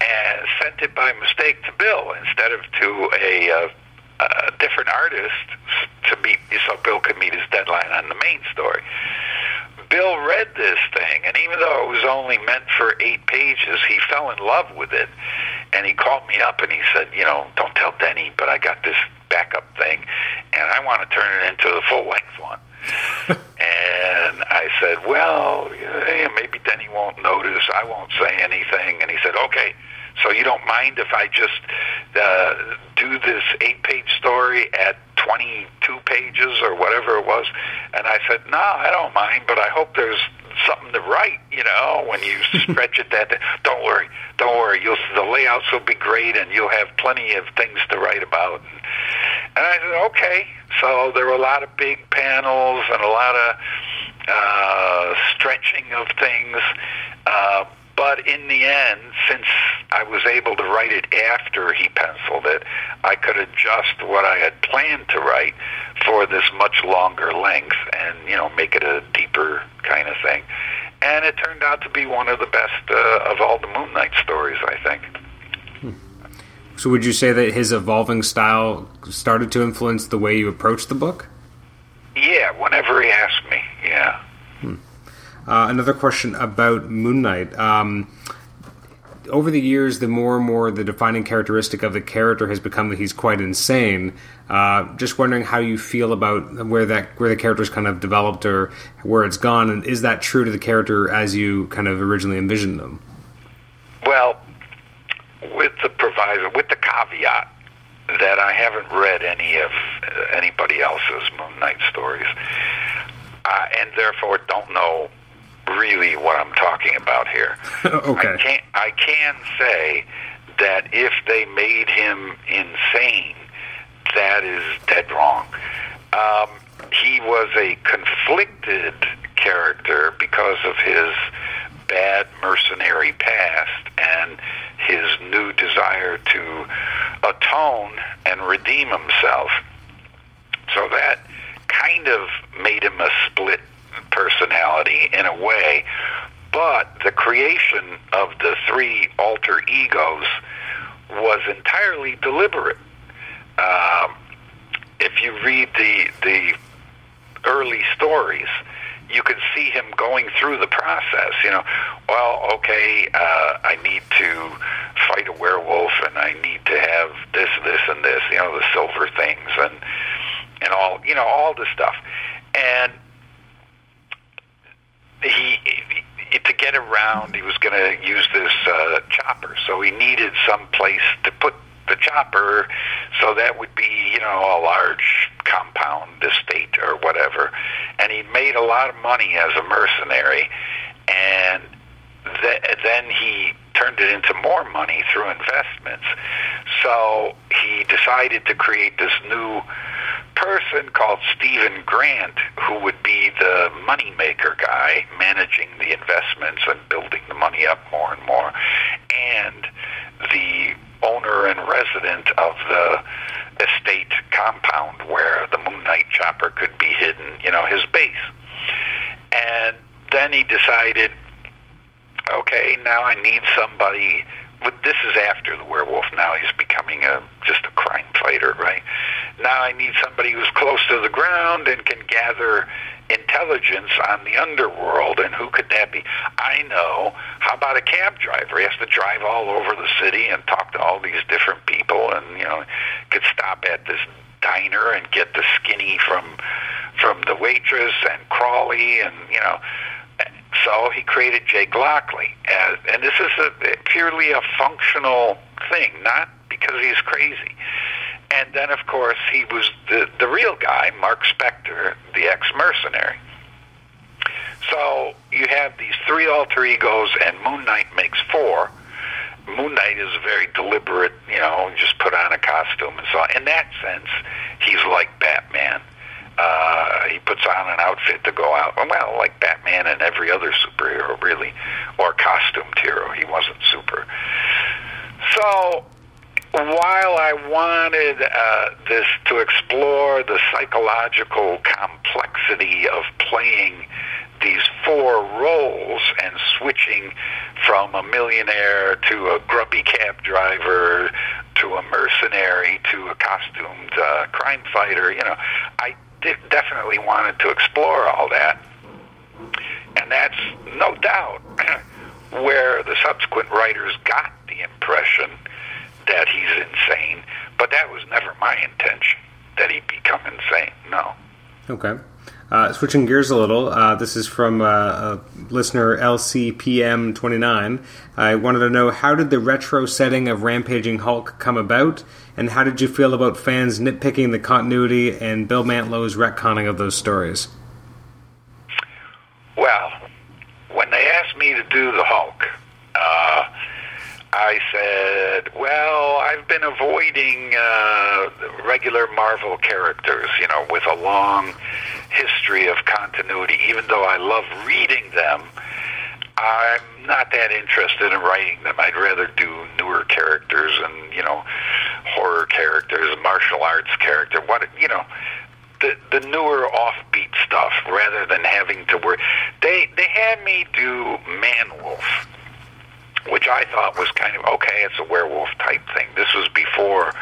Speaker 2: and sent it by mistake to Bill instead of to a, uh, a different artist to meet, so Bill could meet his deadline on the main story. Bill read this thing, and even though it was only meant for eight pages, he fell in love with it. And he called me up and he said, You know, don't tell Denny, but I got this backup thing, and I want to turn it into the full length one. [laughs] and I said, Well, yeah, maybe Denny won't notice. I won't say anything. And he said, Okay. So you don't mind if I just uh, do this eight-page story at 22 pages or whatever it was? And I said, no, I don't mind, but I hope there's something to write. You know, when you [laughs] stretch it that, don't worry, don't worry. You'll the layouts will be great, and you'll have plenty of things to write about. And I said, okay. So there were a lot of big panels and a lot of uh, stretching of things. Uh, but in the end, since I was able to write it after he penciled it, I could adjust what I had planned to write for this much longer length and, you know, make it a deeper kind of thing. And it turned out to be one of the best uh, of all the Moon Knight stories, I think.
Speaker 1: Hmm. So, would you say that his evolving style started to influence the way you approach the book?
Speaker 2: Yeah, whenever he asked me, yeah.
Speaker 1: Uh, another question about Moon Knight. Um, over the years, the more and more the defining characteristic of the character has become that he's quite insane. Uh, just wondering how you feel about where that where the character's kind of developed or where it's gone, and is that true to the character as you kind of originally envisioned them?
Speaker 2: Well, with the proviso, with the caveat that I haven't read any of uh, anybody else's Moon Knight stories, uh, and therefore don't know really what I'm talking about here. [laughs]
Speaker 1: okay.
Speaker 2: I can I can say that if they made him insane, that is dead wrong. Um, he was a conflicted character because of his bad mercenary past and his new desire to atone and redeem himself. So that kind of made him a split personality in a way, but the creation of the three alter egos was entirely deliberate. Um, if you read the the early stories, you can see him going through the process. You know, well, okay, uh, I need to fight a werewolf, and I need to have this, this, and this. You know, the silver things, and and all you know, all the stuff, and he. To get around, he was going to use this uh, chopper, so he needed some place to put the chopper, so that would be, you know, a large compound estate or whatever. And he made a lot of money as a mercenary, and th- then he turned it into more money through investments. So he decided to create this new person called Stephen Grant, who would be the moneymaker guy, managing the investments and building the money up more and more, and the owner and resident of the estate compound where the Moon Knight chopper could be hidden, you know, his base. And then he decided, okay, now I need somebody. But this is after the werewolf. Now he's becoming a just a crime fighter, right? Now I need somebody who's close to the ground and can gather intelligence on the underworld, and who could that be? I know. How about a cab driver? He has to drive all over the city and talk to all these different people, and you know, could stop at this diner and get the skinny from from the waitress and Crawley, and you know. So he created Jake Lockley, as, and this is a, purely a functional thing, not because he's crazy. And then, of course, he was the, the real guy, Mark Spector, the ex-mercenary. So you have these three alter egos, and Moon Knight makes four. Moon Knight is very deliberate, you know, just put on a costume and so on. In that sense, he's like Batman. Uh, he puts on an outfit to go out. Well, like Batman and every other superhero, really, or costumed hero. He wasn't super. So while I wanted uh, this to explore the psychological complexity of playing these four roles and switching from a millionaire to a grubby cab driver to a mercenary to a costumed uh, crime fighter, you know, I did, definitely wanted to explore all that. And that's no doubt [clears throat] where the subsequent writers got the impression that he's insane, but that was never my intention that he become insane. No.
Speaker 1: Okay. Uh, switching gears a little, uh, this is from uh, listener LCPM29. I wanted to know how did the retro setting of Rampaging Hulk come about, and how did you feel about fans nitpicking the continuity and Bill Mantlo's retconning of those stories?
Speaker 2: Well, when they asked me to do the Hulk, uh, I said, well, I've been avoiding uh, regular Marvel characters, you know, with a long history of continuity. Even though I love reading them, I'm not that interested in writing them. I'd rather do newer characters and, you know, horror characters, martial arts character, what, you know, the the newer offbeat stuff rather than having to work. They they had me do Manwolf which I thought was kind of okay. It's a werewolf type thing. This was before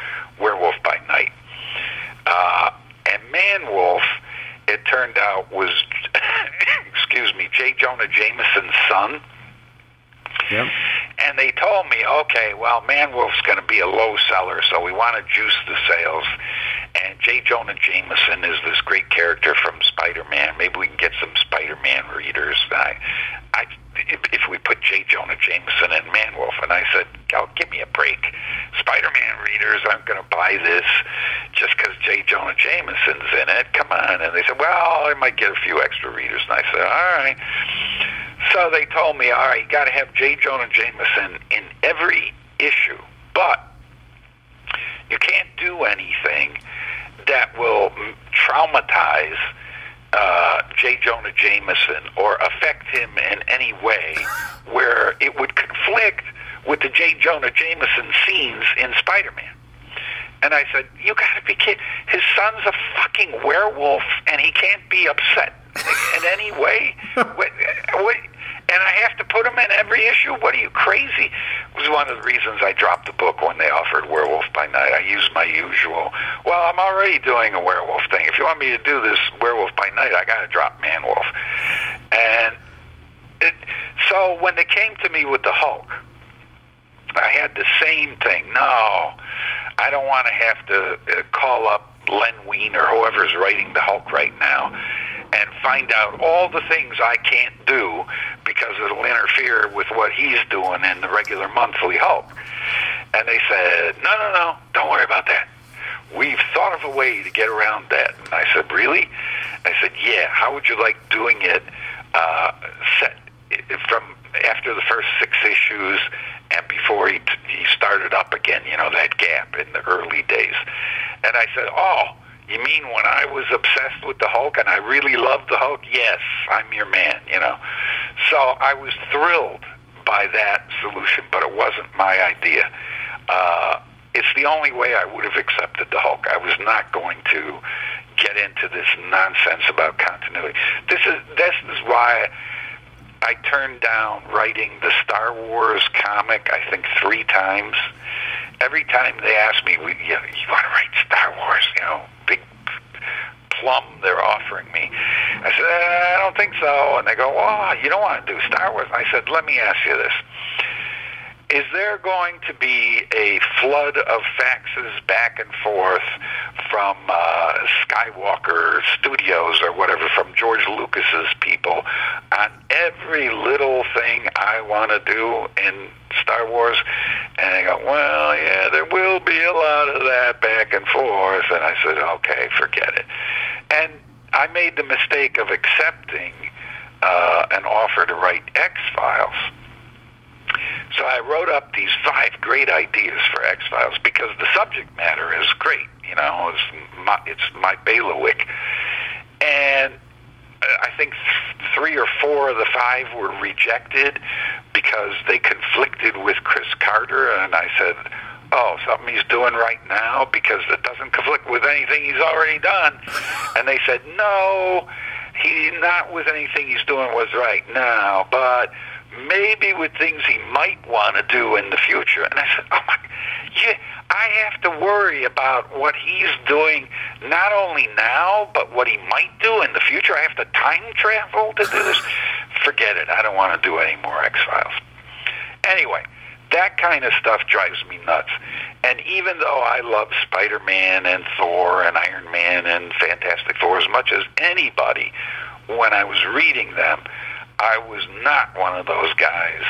Speaker 2: Werewolf by Night, uh, and Manwolf. It turned out was, [laughs] excuse me, J. Jonah Jameson's son.
Speaker 1: Yep.
Speaker 2: And they told me, okay, well, Manwolf's going to be a low seller, so we want to juice the sales. And J. Jonah Jameson is this great character from Spider-Man. Maybe we can get some Spider-Man readers. I, I, if, if we put J. Jonah Jameson and Manwolf, and I said, "Oh, give me a break. Spider-Man readers aren't going to buy this just because J. Jonah Jameson's in it. Come on." And they said, "Well, I might get a few extra readers." And I said, "All right." So they told me, "All right, you got to have J. Jonah Jameson in every issue, but you can't do anything that will traumatize." Uh, J. Jonah Jameson or affect him in any way [laughs] where it would conflict with the J. Jonah Jameson scenes in Spider-Man. And I said, "You got to be kidding! His son's a fucking werewolf, and he can't be upset in any way. [laughs] what, what, and I have to put him in every issue. What are you crazy? It was one of the reasons I dropped the book when they offered Werewolf by Night. I used my usual. Well, I'm already doing a werewolf thing. If you want me to do this Werewolf by Night, I got to drop Manwolf. And it, so when they came to me with the Hulk, I had the same thing. No, I don't want to have to uh, call up Len Wein or whoever's writing the Hulk right now and find out all the things I can't do because it'll interfere with what he's doing in the regular monthly Hulk. And they said, no, no, no, don't worry about that. We've thought of a way to get around that. And I said, really? I said, yeah. How would you like doing it uh, set from after the first six issues and before he, t- he started up again, you know, that gap in the early days? And I said, oh, you mean when I was obsessed with the Hulk and I really loved the Hulk? Yes, I'm your man, you know. So I was thrilled by that solution, but it wasn't my idea. Uh, it's the only way I would have accepted the Hulk. I was not going to get into this nonsense about continuity. This is this is why I turned down writing the Star Wars comic. I think three times. Every time they asked me, "We, you, you want to write Star Wars?" You know, big plum they're offering me. I said, eh, I don't think so. And they go, "Oh, you don't want to do Star Wars?" I said, "Let me ask you this." Is there going to be a flood of faxes back and forth from uh, Skywalker Studios or whatever, from George Lucas's people, on every little thing I want to do in Star Wars? And they go, well, yeah, there will be a lot of that back and forth. And I said, okay, forget it. And I made the mistake of accepting uh, an offer to write X Files so I wrote up these five great ideas for X Files because the subject matter is great. You know, it's my, it's my bailiwick, and I think th- three or four of the five were rejected because they conflicted with Chris Carter, and I said, "Oh, something he's doing right now because it doesn't conflict with anything he's already done." [laughs] And they said, "No, he not with anything he's doing was right now, but." Maybe with things he might want to do in the future. And I said, oh my, yeah, I have to worry about what he's doing not only now, but what he might do in the future. I have to time travel to do this. [sighs] Forget it. I don't want to do any more X Files. Anyway, that kind of stuff drives me nuts. And even though I love Spider Man and Thor and Iron Man and Fantastic Four as much as anybody, when I was reading them, I was not one of those guys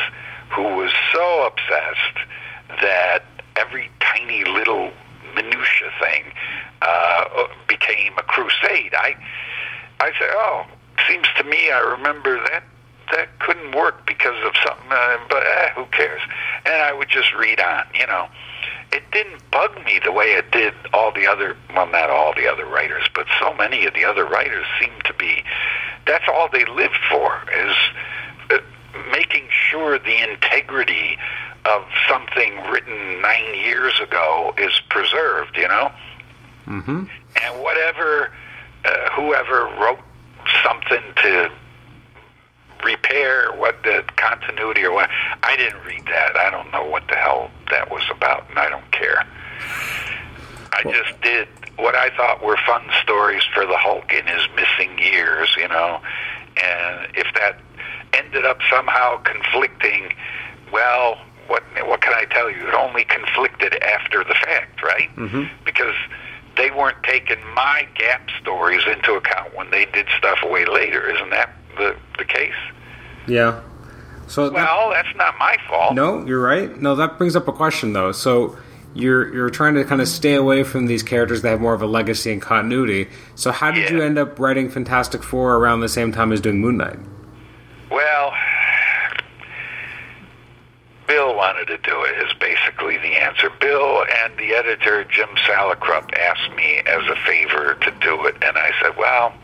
Speaker 2: who was so obsessed that every tiny little minutia thing uh, became a crusade. I I say, oh, seems to me I remember that that couldn't work because of something, uh, but eh, who cares? And I would just read on, you know. It didn't bug me the way it did all the other, well, not all the other writers, but so many of the other writers seem to be that's all they lived for is uh, making sure the integrity of something written nine years ago is preserved. You know,
Speaker 1: mm-hmm.
Speaker 2: and whatever uh, whoever wrote something to repair what the continuity or what I didn't read that. I don't know what the hell that was about, and I don't care. I just did what I thought were fun stories for the Hulk in his missing years, you know. And if that ended up somehow conflicting, well, what what can I tell you? It only conflicted after the fact, right?
Speaker 1: Mm-hmm.
Speaker 2: Because they weren't taking my gap stories into account when they did stuff way later. Isn't that the the case?
Speaker 1: Yeah. So that-
Speaker 2: Well, that's not my fault.
Speaker 1: no, you're right. No, that brings up a question though. So you're you're trying to kind of stay away from these characters that have more of a legacy and continuity. So how did
Speaker 2: Yeah.
Speaker 1: you end up writing Fantastic Four around the same time as doing Moon Knight?
Speaker 2: Well, Bill wanted to do it, is basically the answer. Bill and the editor, Jim Salicrup asked me as a favor to do it, and I said, well,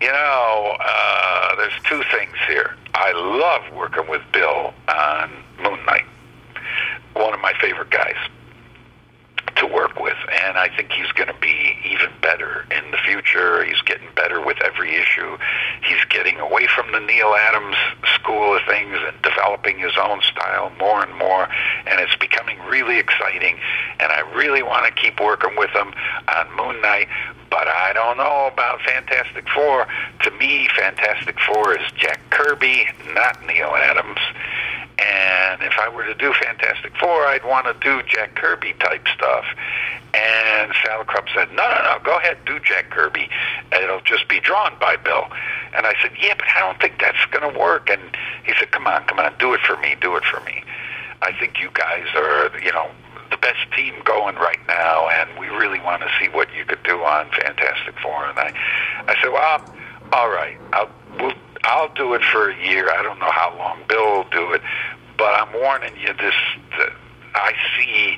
Speaker 2: you know, uh, there's two things here. I love working with Bill on Moon Knight, one of my favorite guys to work with, and I think he's going to be even better in the future. He's getting better with every issue. He's getting away from the Neal Adams school of things and developing his own style more and more, and it's becoming really exciting. And I really want to keep working with him on Moon Knight, but I don't know about Fantastic Four. To me, Fantastic Four is Jack Kirby, not Neal Adams. And if I were to do Fantastic Four, I'd want to do Jack Kirby type stuff. And Salicrup said, no, no, no, go ahead, do Jack Kirby. It'll just be drawn by Bill. And I said, yeah, but I don't think that's going to work. And he said, come on, come on, do it for me, do it for me. I think you guys are, you know, the best team going right now, and we really want to see what you could do on Fantastic Four. And I, I said, well, all right, I'll, we'll, I'll do it for a year. I don't know how long Bill will do it, but I'm warning you. This, the, I see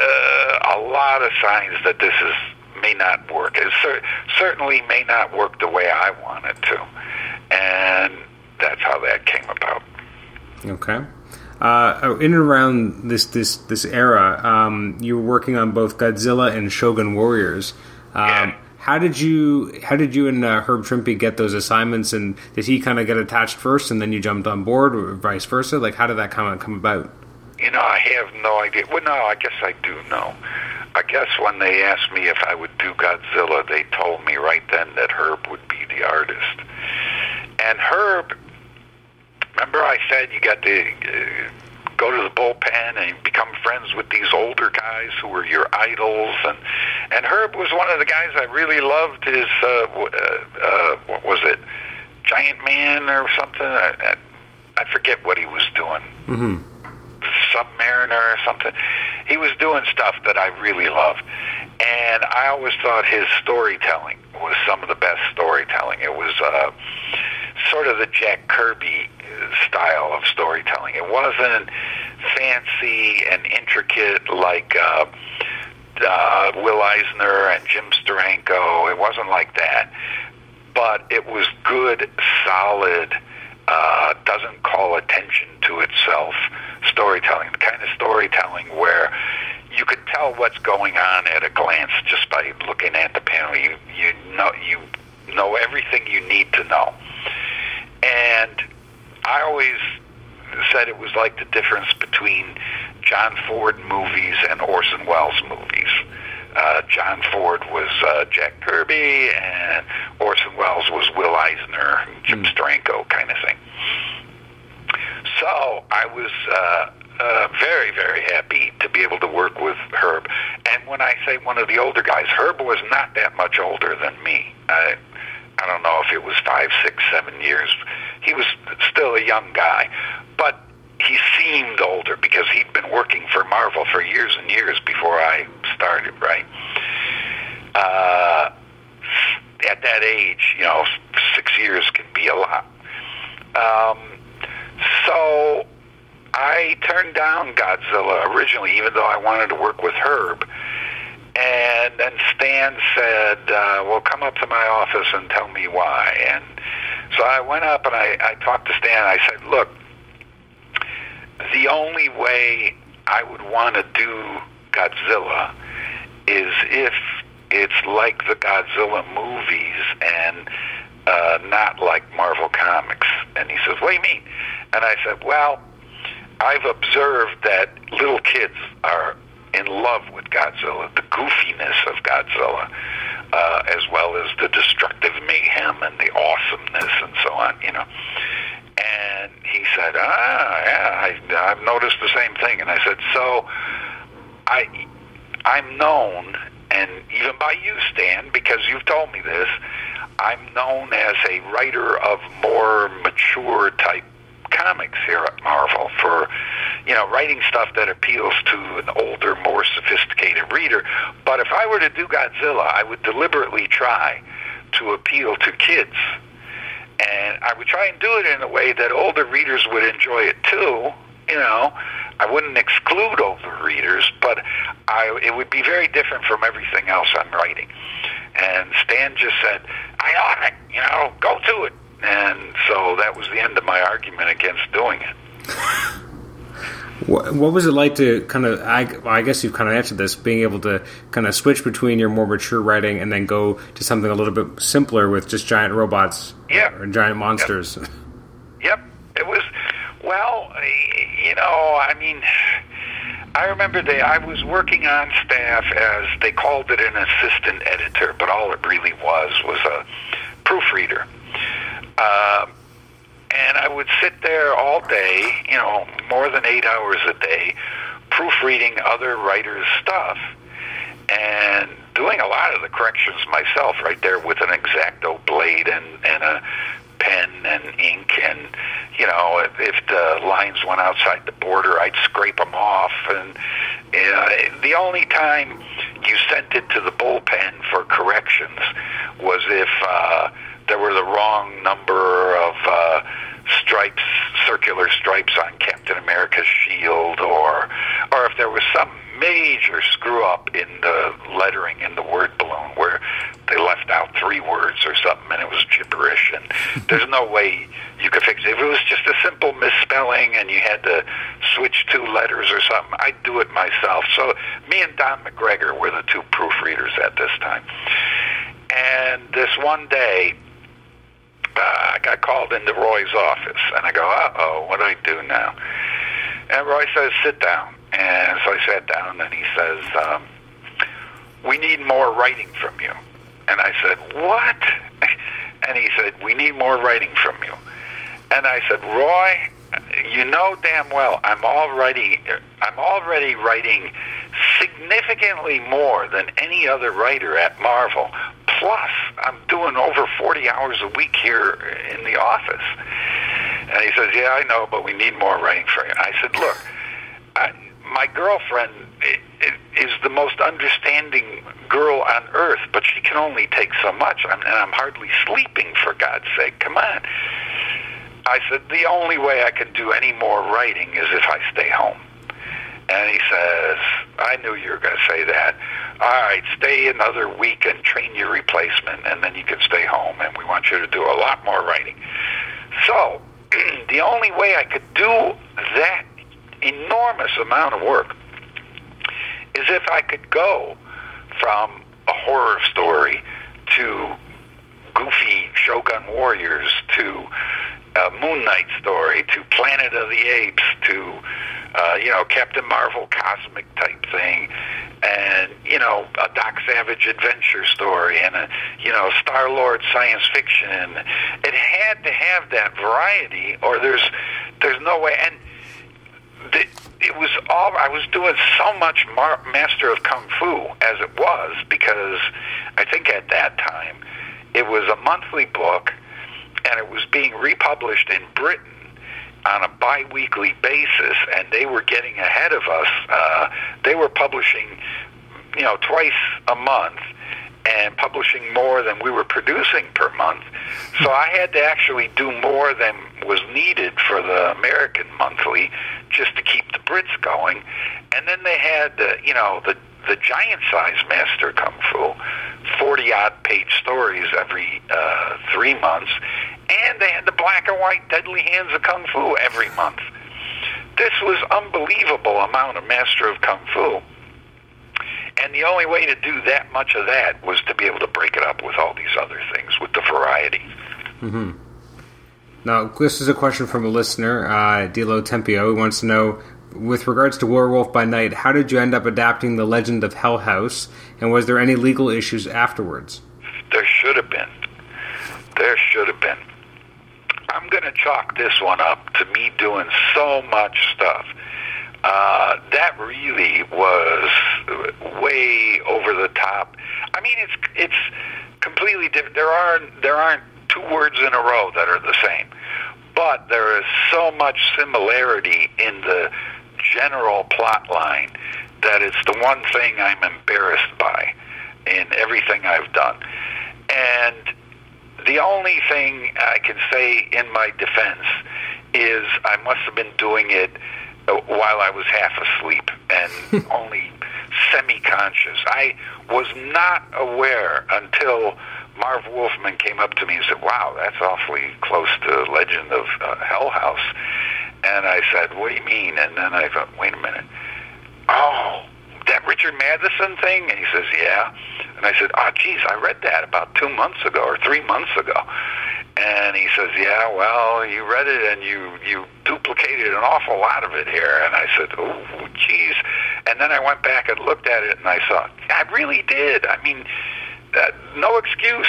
Speaker 2: uh, a lot of signs that this is may not work. It cer- certainly may not work the way I want it to, and that's how that came about.
Speaker 1: Okay. Uh, in and around this this this era, um, you were working on both Godzilla and Shogun Warriors. Um,
Speaker 2: Yeah.
Speaker 1: How did you how did you and uh, Herb Trimpe get those assignments? And did he kind of get attached first, and then you jumped on board, or vice versa? Like, how did that kind of come about?
Speaker 2: You know, I have no idea. Well, no, I guess I do know. I guess when they asked me if I would do Godzilla, they told me right then that Herb would be the artist. And Herb, remember I said you got to uh, go to the bullpen and become friends with these older guys who were your idols, and and Herb was one of the guys I really loved. His uh, uh, uh, what was it, Giant Man or something? I, I, I forget what he was doing.
Speaker 1: Mm-hmm.
Speaker 2: Submariner or something. He was doing stuff that I really loved. And I always thought his storytelling was some of the best storytelling. It was uh, sort of the Jack Kirby uh, style of storytelling. It wasn't fancy and intricate like uh, uh, Will Eisner and Jim Steranko. It wasn't like that. But it was good, solid, uh, doesn't call attention to itself storytelling. The kind of storytelling where you could tell what's going on at a glance just by looking at the panel. You you know you know everything you need to know. And I always said it was like the difference between John Ford movies and Orson Welles movies. Uh, John Ford was uh, Jack Kirby, and Orson Welles was Will Eisner, Jim Steranko kind of thing. So I was uh, uh, very, very happy to be able to work with Herb. And when I say one of the older guys, Herb was not that much older than me. I, I don't know if it was five, six, seven years. He was still a young guy, but he seemed older because he'd been working for Marvel for years and years before I started. Right. Uh, at that age, you know, six years can be a lot. Um, so I turned down Godzilla originally, even though I wanted to work with Herb. And then Stan said, uh, well, come up to my office and tell me why. And so I went up and I, I talked to Stan. I said, look, the only way I would want to do Godzilla is if it's like the Godzilla movies and uh, not like Marvel Comics. And he says, what do you mean? And I said, well, I've observed that little kids are in love with Godzilla, the goofiness of Godzilla, uh, as well as the destructive mayhem and the awesomeness and so on, you know. And he said, ah, yeah, I, I've noticed the same thing. And I said, so I, I'm known, and even by you, Stan, because you've told me this, I'm known as a writer of more mature type comics here at Marvel for, you know, writing stuff that appeals to an older, more sophisticated reader. But if I were to do Godzilla, I would deliberately try to appeal to kids. And I would try and do it in a way that older readers would enjoy it too. You know, I wouldn't exclude older readers, but I, it would be very different from everything else I'm writing. And Stan just said, I ought it, you know, go to it. And so that was the end of my argument against doing it.
Speaker 1: What, what was it like to kind of? I, I guess you've kind of answered this. Being able to kind of switch between your more mature writing and then go to something a little bit simpler with just giant robots
Speaker 2: Yep.
Speaker 1: or giant monsters.
Speaker 2: Yep. Yep, it was. Well, you know, I mean, I remember they. I was working on staff as they called it an assistant editor, but all it really was was a proofreader. Um, and I would sit there all day, you know, more than eight hours a day, proofreading other writers' stuff and doing a lot of the corrections myself right there with an exacto blade and, and a pen and ink and you know if, if the lines went outside the border I'd scrape them off and uh, the only time you sent it to the bullpen for corrections was if uh, there were the wrong number of uh, stripes, circular stripes on Captain America's shield, or or if there was some major screw up in the lettering in the word balloon where they left out three words or something and it was gibberish and [laughs] there's no way you could fix it. If it was just a simple misspelling and you had to switch two letters or something, I'd do it myself. So me and Don McGregor were the two proofreaders at this time. And this one day, I got called into Roy's office, and I go, "Uh-oh, what do I do now?" And Roy says, "Sit down." And so I sat down, and he says, um, "We need more writing from you." And I said, "What?" [laughs] And he said, "We need more writing from you." And I said, "Roy, you know damn well I'm already I'm already writing significantly more than any other writer at Marvel. Plus, I'm doing over 40 hours a week here in the office. And he says, "Yeah, I know, but we need more writing for you." I said, "Look, I, my girlfriend is the most understanding girl on earth, but she can only take so much, and I'm hardly sleeping. For God's sake, come on." I said, "The only way I can do any more writing is if I stay home." And he says, I knew you were going to say that. All right, stay another week and train your replacement, and then you can stay home, and we want you to do a lot more writing. So, [clears throat] the only way I could do that enormous amount of work is if I could go from a horror story to goofy Shogun Warriors to a Moon Knight story to Planet of the Apes to uh, you know Captain Marvel cosmic type thing. And you know a Doc Savage adventure story and a you know Star Lord science fiction. It had to have that variety or there's there's no way. And the, it was all I was doing so much Mar- Master of Kung Fu as it was because I think at that time it was a monthly book and it was being republished in Britain on a biweekly basis and they were getting ahead of us. Uh, they were publishing you know twice a month and publishing more than we were producing per month. So I had to actually do more than was needed for the American monthly just to keep the Brits going. And then they had uh, you know the the giant size master kung fu 40 odd page stories every uh, three months and they had the black and white deadly hands of kung fu every month. This was unbelievable amount of master of kung fu. And the only way to do that much of that was to be able to break it up with all these other things with the variety. Mm-hmm.
Speaker 1: Now, this is a question from a listener, uh, Dilo Tempio, who wants to know, with regards to Werewolf by Night, how did you end up adapting the Legend of Hell House, and was there any legal issues afterwards?
Speaker 2: There should have been. There should have been. I'm going to chalk this one up to me doing so much stuff. Uh, that really was way over the top. I mean, it's it's completely different. There are there aren't two words in a row that are the same, but there is so much similarity in the general plot line that it's the one thing I'm embarrassed by in everything I've done. And the only thing I can say in my defense is I must have been doing it while I was half asleep and [laughs] only semi-conscious. I was not aware until Marv Wolfman came up to me and said, "Wow, that's awfully close to Legend of uh, Hell House." And I said, "What do you mean?" And then I thought, "Wait a minute. Oh, that Richard Matheson thing?" And he says, "Yeah." And I said, "Oh, geez, I read that about two months ago or three months ago." And he says, "Yeah, well, you read it and you you duplicated an awful lot of it here." And I said, "Oh, geez." And then I went back and looked at it and I saw, I really did. I mean, uh, no excuse.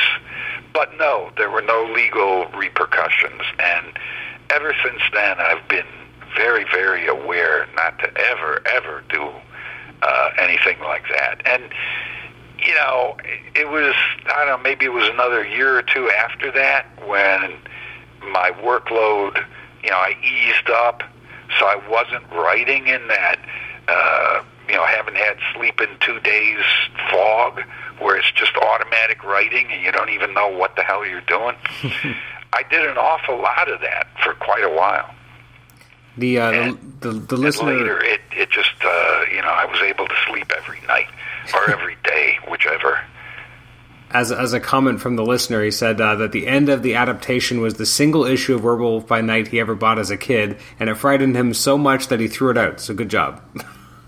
Speaker 2: But no, there were no legal repercussions. And ever since then, I've been very, very aware not to ever, ever do uh, anything like that. And you know, it was I don't know, maybe it was another year or two after that when my workload, you know, I eased up, so I wasn't writing in that. Uh, you know, haven't had sleep in two days fog where it's just automatic writing and you don't even know what the hell you're doing. [laughs] I did an awful lot of that for quite a while.
Speaker 1: The uh, the, the, the listener
Speaker 2: later, it it just uh, you know I was able to sleep every night or [laughs] every day, whichever.
Speaker 1: As, as a comment from the listener, he said uh, that the end of the adaptation was the single issue of Werewolf by Night he ever bought as a kid, and it frightened him so much that he threw it out. So good job.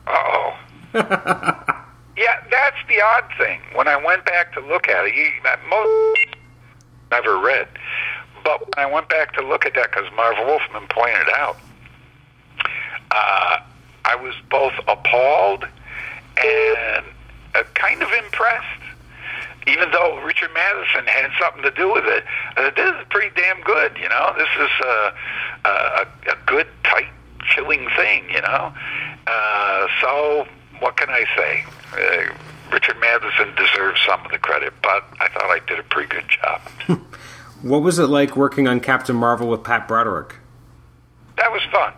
Speaker 2: oh. [laughs] yeah, that's the odd thing. When I went back to look at it, he, most never read, but when I went back to look at that, because Marv Wolfman pointed out, uh, I was both appalled and uh, kind of impressed. Even though Richard Matheson had something to do with it, uh, this is pretty damn good. You know, this is uh, a, a good, tight, chilling thing. You know, uh, so what can I say? Uh, Richard Matheson deserves some of the credit, but I thought I did a pretty good job. [laughs]
Speaker 1: what was it like working on Captain Marvel with Pat Broderick?
Speaker 2: That was fun.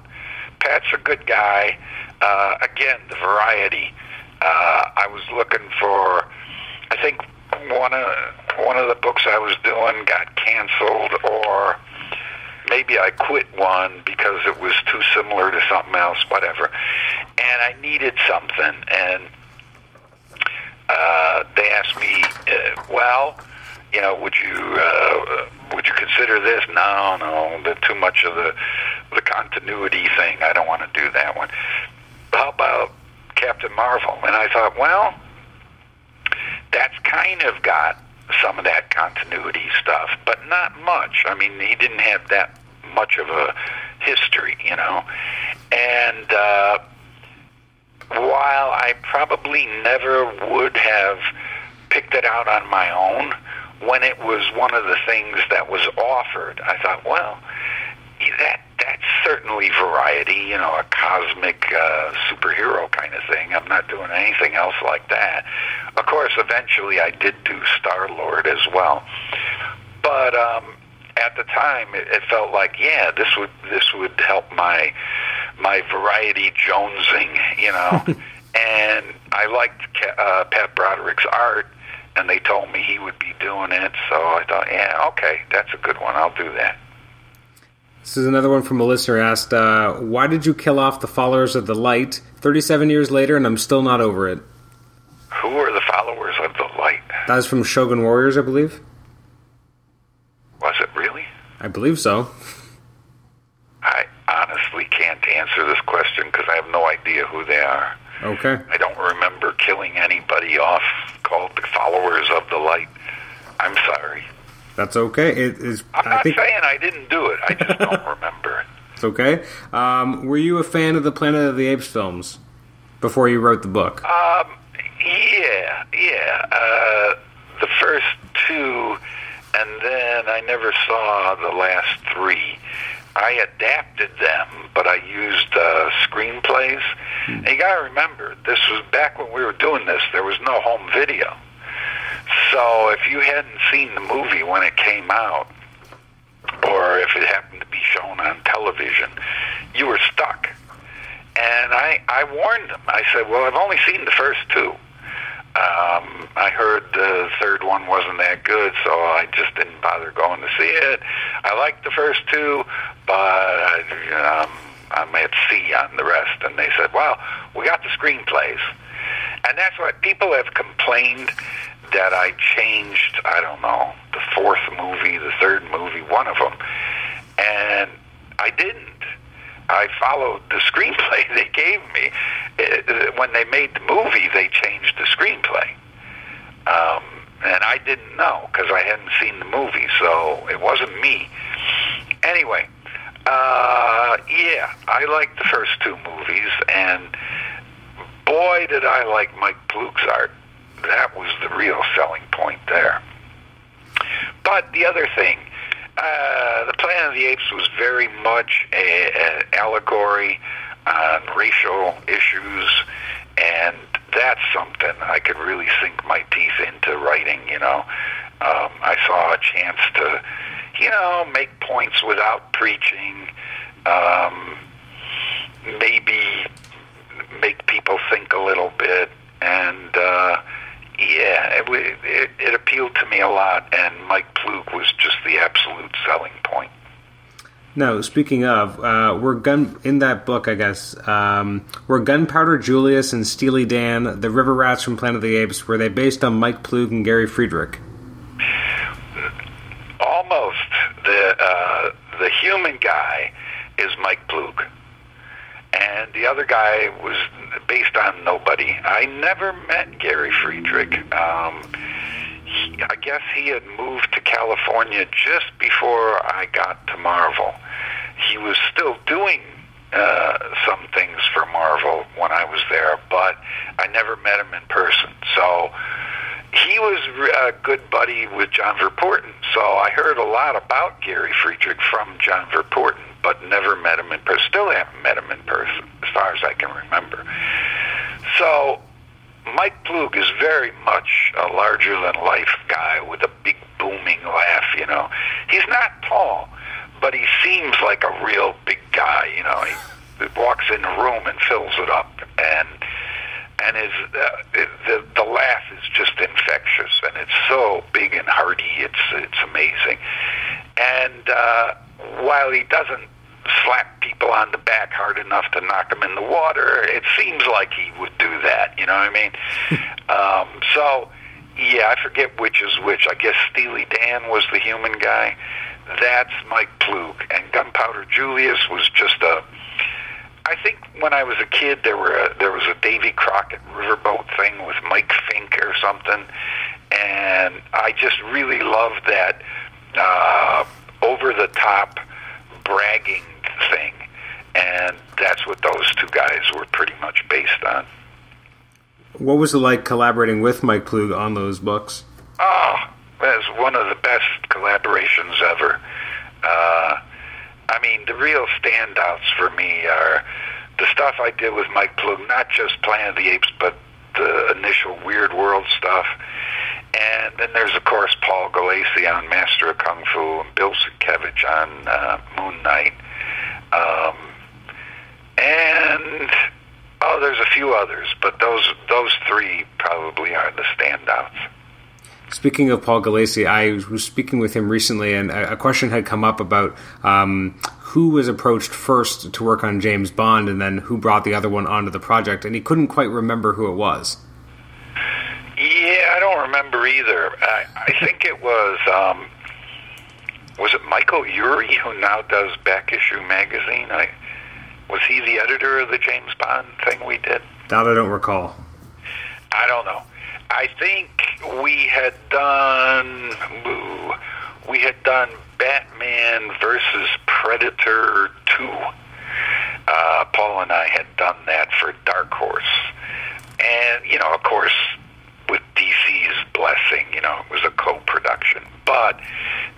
Speaker 2: Pat's a good guy. Uh, again, the variety. Uh, I was looking for. I think one of one of the books I was doing got canceled, or maybe I quit one because it was too similar to something else. Whatever. And I needed something, and uh, they asked me, uh, "Well, you know, would you uh, would you consider this?" No, no, the, too much of the the continuity thing. I don't want to do that one. How about Captain Marvel? And I thought, well, that's kind of got some of that continuity stuff, but not much. I mean, he didn't have that much of a history, you know. And uh, while I probably never would have picked it out on my own, when it was one of the things that was offered, I thought, well, that that's certainly variety, you know, a cosmic uh, superhero kind of thing. I'm not doing anything else like that. Of course, eventually I did do Star Lord as well, but um, at the time it, it felt like, yeah, this would this would help my my variety jonesing, you know. [laughs] and I liked uh, Pat Broderick's art, and they told me he would be doing it, so I thought, yeah, okay, that's a good one. I'll do that.
Speaker 1: This is another one from a listener asked, uh, "Why did you kill off the followers of the light? Thirty-seven years later, and I'm still not over it."
Speaker 2: Who are the followers of the light?
Speaker 1: That was from Shogun Warriors, I believe.
Speaker 2: Was it really?
Speaker 1: I believe so.
Speaker 2: I honestly can't answer this question because I have no idea who they are.
Speaker 1: Okay.
Speaker 2: I don't remember killing anybody off called the followers of the light. I'm sorry.
Speaker 1: That's okay. It is.
Speaker 2: I'm
Speaker 1: I
Speaker 2: not
Speaker 1: think
Speaker 2: saying I didn't do it. I just don't [laughs] remember
Speaker 1: it's okay. Um, were you a fan of the Planet of the Apes films before you wrote the book?
Speaker 2: Um, yeah, yeah. Uh, the first two, and then I never saw the last three. I adapted them, but I used uh, screenplays. And you got to remember, this was back when we were doing this. There was no home video, so if you hadn't seen the movie when it came out, or if it happened to be shown on television, you were stuck. And I, I warned them. I said, well, I've only seen the first two. Um, I heard the third one wasn't that good, so I just didn't bother going to see it. I liked the first two, but um, I'm at sea on the rest. And they said, well, we got the screenplays. And that's what people have complained that I changed, I don't know, the fourth movie, the third movie, one of them. And I didn't. I followed the screenplay [laughs] they gave me. When they made the movie, they changed the screenplay. Um, and I didn't know because I hadn't seen the movie, so it wasn't me. Anyway, uh, yeah, I liked the first two movies, and boy, did I like Mike Ploog's art. That was the real selling point there. But the other thing, uh, the Planet of the Apes was very much an allegory on racial issues, and that's something I could really sink my teeth into writing. You know, um, I saw a chance to, you know, make points without preaching. Um, maybe make people think a little bit, and uh, yeah, it, it, it appealed to me a lot. And Mike Ploog was just the absolute selling point.
Speaker 1: Now, speaking of, uh, we're gun in that book, I guess. Um, were Gunpowder Julius and Steely Dan, the River Rats from Planet of the Apes, were they based on Mike Ploog and Gary Friedrich?
Speaker 2: Almost. The uh, the human guy is Mike Ploog, and the other guy was based on nobody. I never met Gary Friedrich. Um, he, I guess he had moved to California just before I got to Marvel. He was still doing uh, some things for Marvel when I was there, but I never met him in person. So he was a good buddy with John Verpoorten. So I heard a lot about Gary Friedrich from John Verpoorten, but never met him in person. Still haven't met him in person, as far as I can remember. So Mike Ploog is very much a larger than life guy with a big booming laugh, you know. He's not tall, but he seems like a real big guy, you know. He walks in a room and fills it up and and his uh, the the laugh is just infectious and it's so big and hearty it's it's amazing and uh while he doesn't slap people on the back hard enough to knock them in the water. It seems like he would do that. You know what I mean? [laughs] um, so, yeah, I forget which is which. I guess Steely Dan was the human guy. That's Mike Ploog, and Gunpowder Julius was just a. I think when I was a kid, there were a, there was a Davy Crockett riverboat thing with Mike Fink or something, and I just really loved that uh, over the top bragging thing, and that's what those two guys were pretty much based on.
Speaker 1: What was it like collaborating with Mike Ploog on those books?
Speaker 2: Oh, that's one of the best collaborations ever. Uh, I mean, the real standouts for me are the stuff I did with Mike Ploog, not just Planet of the Apes, but the initial Weird World stuff. And then there's, of course, Paul Gulacy on Master of Kung Fu and Bill Sienkiewicz on uh, Moon Knight. Um, and oh, there's a few others, but those those three probably are the standouts.
Speaker 1: Speaking of Paul Gulacy, I was speaking with him recently, and a question had come up about um, who was approached first to work on James Bond, and then who brought the other one onto the project, and he couldn't quite remember who it was.
Speaker 2: Yeah, I don't remember either. I, I think it was um, was it Michael Eury who now does Back Issue magazine. I was he the editor of the James Bond thing we did?
Speaker 1: That I don't recall.
Speaker 2: I don't know. I think we had done ooh, we had done Batman versus Predator two. Uh, Paul and I had done that for Dark Horse, and you know, of course, with DC's blessing, you know, it was a co-production. But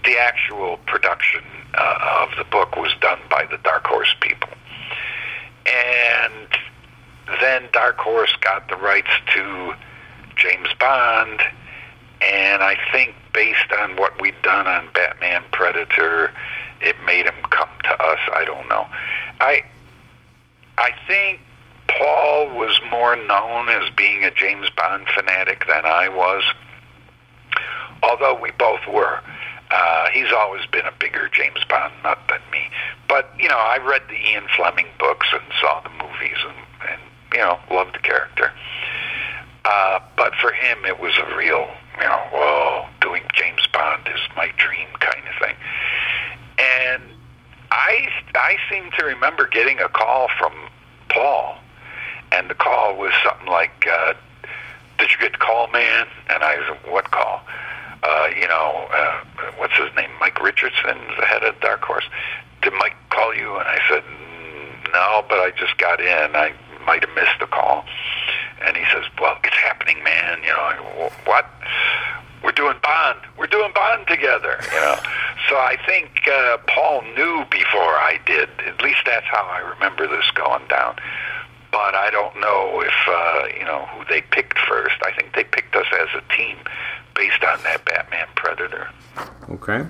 Speaker 2: the actual production uh, of the book was done by the Dark Horse people, and then Dark Horse got the rights to James Bond, and I think based on what we'd done on Batman Predator it made him come to us. I don't know. I I think Paul was more known as being a James Bond fanatic than I was, although we both were. Uh, he's always been a bigger James Bond nut than me. But, you know, I read the Ian Fleming books and saw the movies and, and you know, loved the character. Uh, but for him, it was a real, you know, whoa, doing James Bond is my dream kind of thing. And I, I seem to remember getting a call from Paul, and the call was something like, uh, "Did you get call, man?" And I said, "What call?" Uh, you know, uh, what's his name? Mike Richardson, the head of Dark Horse. Did Mike call you? And I said, "No, but I just got in. I might have missed the call." And he says, "Well, it's happening, man. You know, what? We're doing Bond. We're doing Bond together. You know." so I think uh, Paul knew before I did. At least that's how I remember this going down. But I don't know if uh, you know who they picked first. I think they picked us as a team based on that Batman Predator.
Speaker 1: Okay.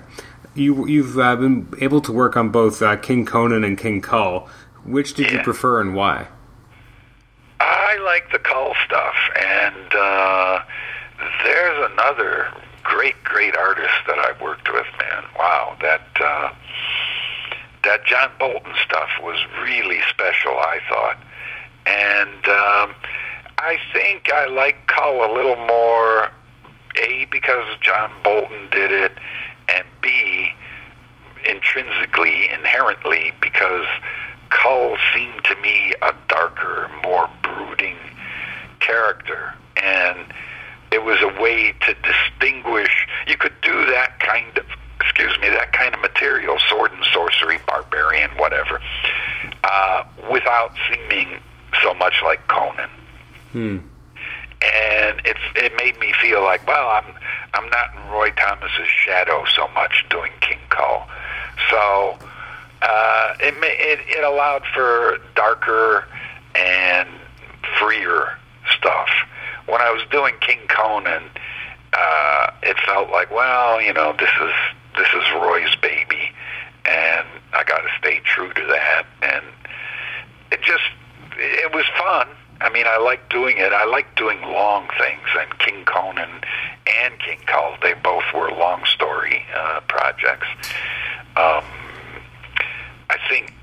Speaker 1: You, you've uh, been able to work on both uh, King Conan and King Kull. Which did
Speaker 2: Yeah.
Speaker 1: you prefer and why?
Speaker 2: I like the Kull stuff, and uh, there's another great, great artist that I've worked with. Man, wow, that uh, that John Bolton stuff was really special. I thought, and um, I think I like Kull a little more. A because John Bolton did it, and B intrinsically, inherently, because Kull seemed to me a darker, more brooding character. And it was a way to distinguish. You could do that kind of, excuse me, that kind of material, sword and sorcery, barbarian, whatever, uh, without seeming so much like Conan
Speaker 1: Hmm.
Speaker 2: and it it made me feel like, well, I'm I'm not in Roy Thomas's shadow so much doing King Kull, so uh, it it it allowed for darker and freer stuff. When I was doing King Conan, uh, it felt like, well, you know, this is this is Roy's baby, and I got to stay true to that, and it just it was fun. I mean, I like doing it. I like doing long things, and King Conan and King Kull, they both were long story uh, projects. Um, I think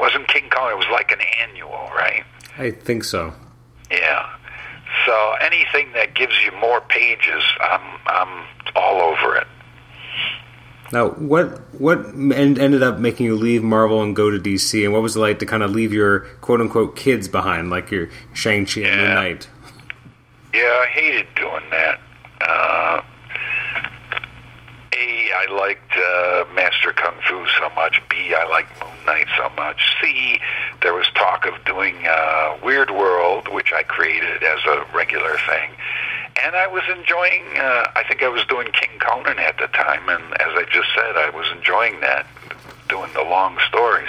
Speaker 2: wasn't King Kong. It was like an annual, right?
Speaker 1: I think so.
Speaker 2: Yeah. So anything that gives you more pages, I'm I'm all over it.
Speaker 1: Now, what what en- ended up making you leave Marvel and go to DC, and what was it like to kind of leave your quote unquote kids behind, like your Shang Chi and Moon
Speaker 2: Yeah.
Speaker 1: Knight?
Speaker 2: Yeah, I hated doing that. Uh, A, I liked uh, Master Kung Fu so much. B, I liked Moon Knight so much. C, there was talk of doing uh, Weird World, which I created as a regular thing. And I was enjoying, uh, I think I was doing King Conan at the time, and as I just said, I was enjoying that, doing the long stories.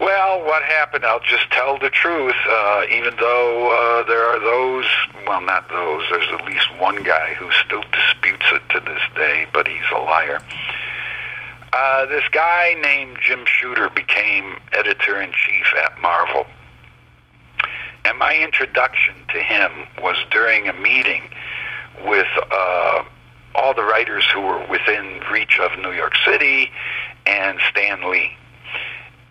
Speaker 2: Well, what happened? I'll just tell the truth. Uh, even though uh, there are those, well, not those. There's at least one guy who still disputes it to this day, but he's a liar. Uh, this guy named Jim Shooter became editor in chief at Marvel. And my introduction to him was during a meeting with uh, all the writers who were within reach of New York City and Stan Lee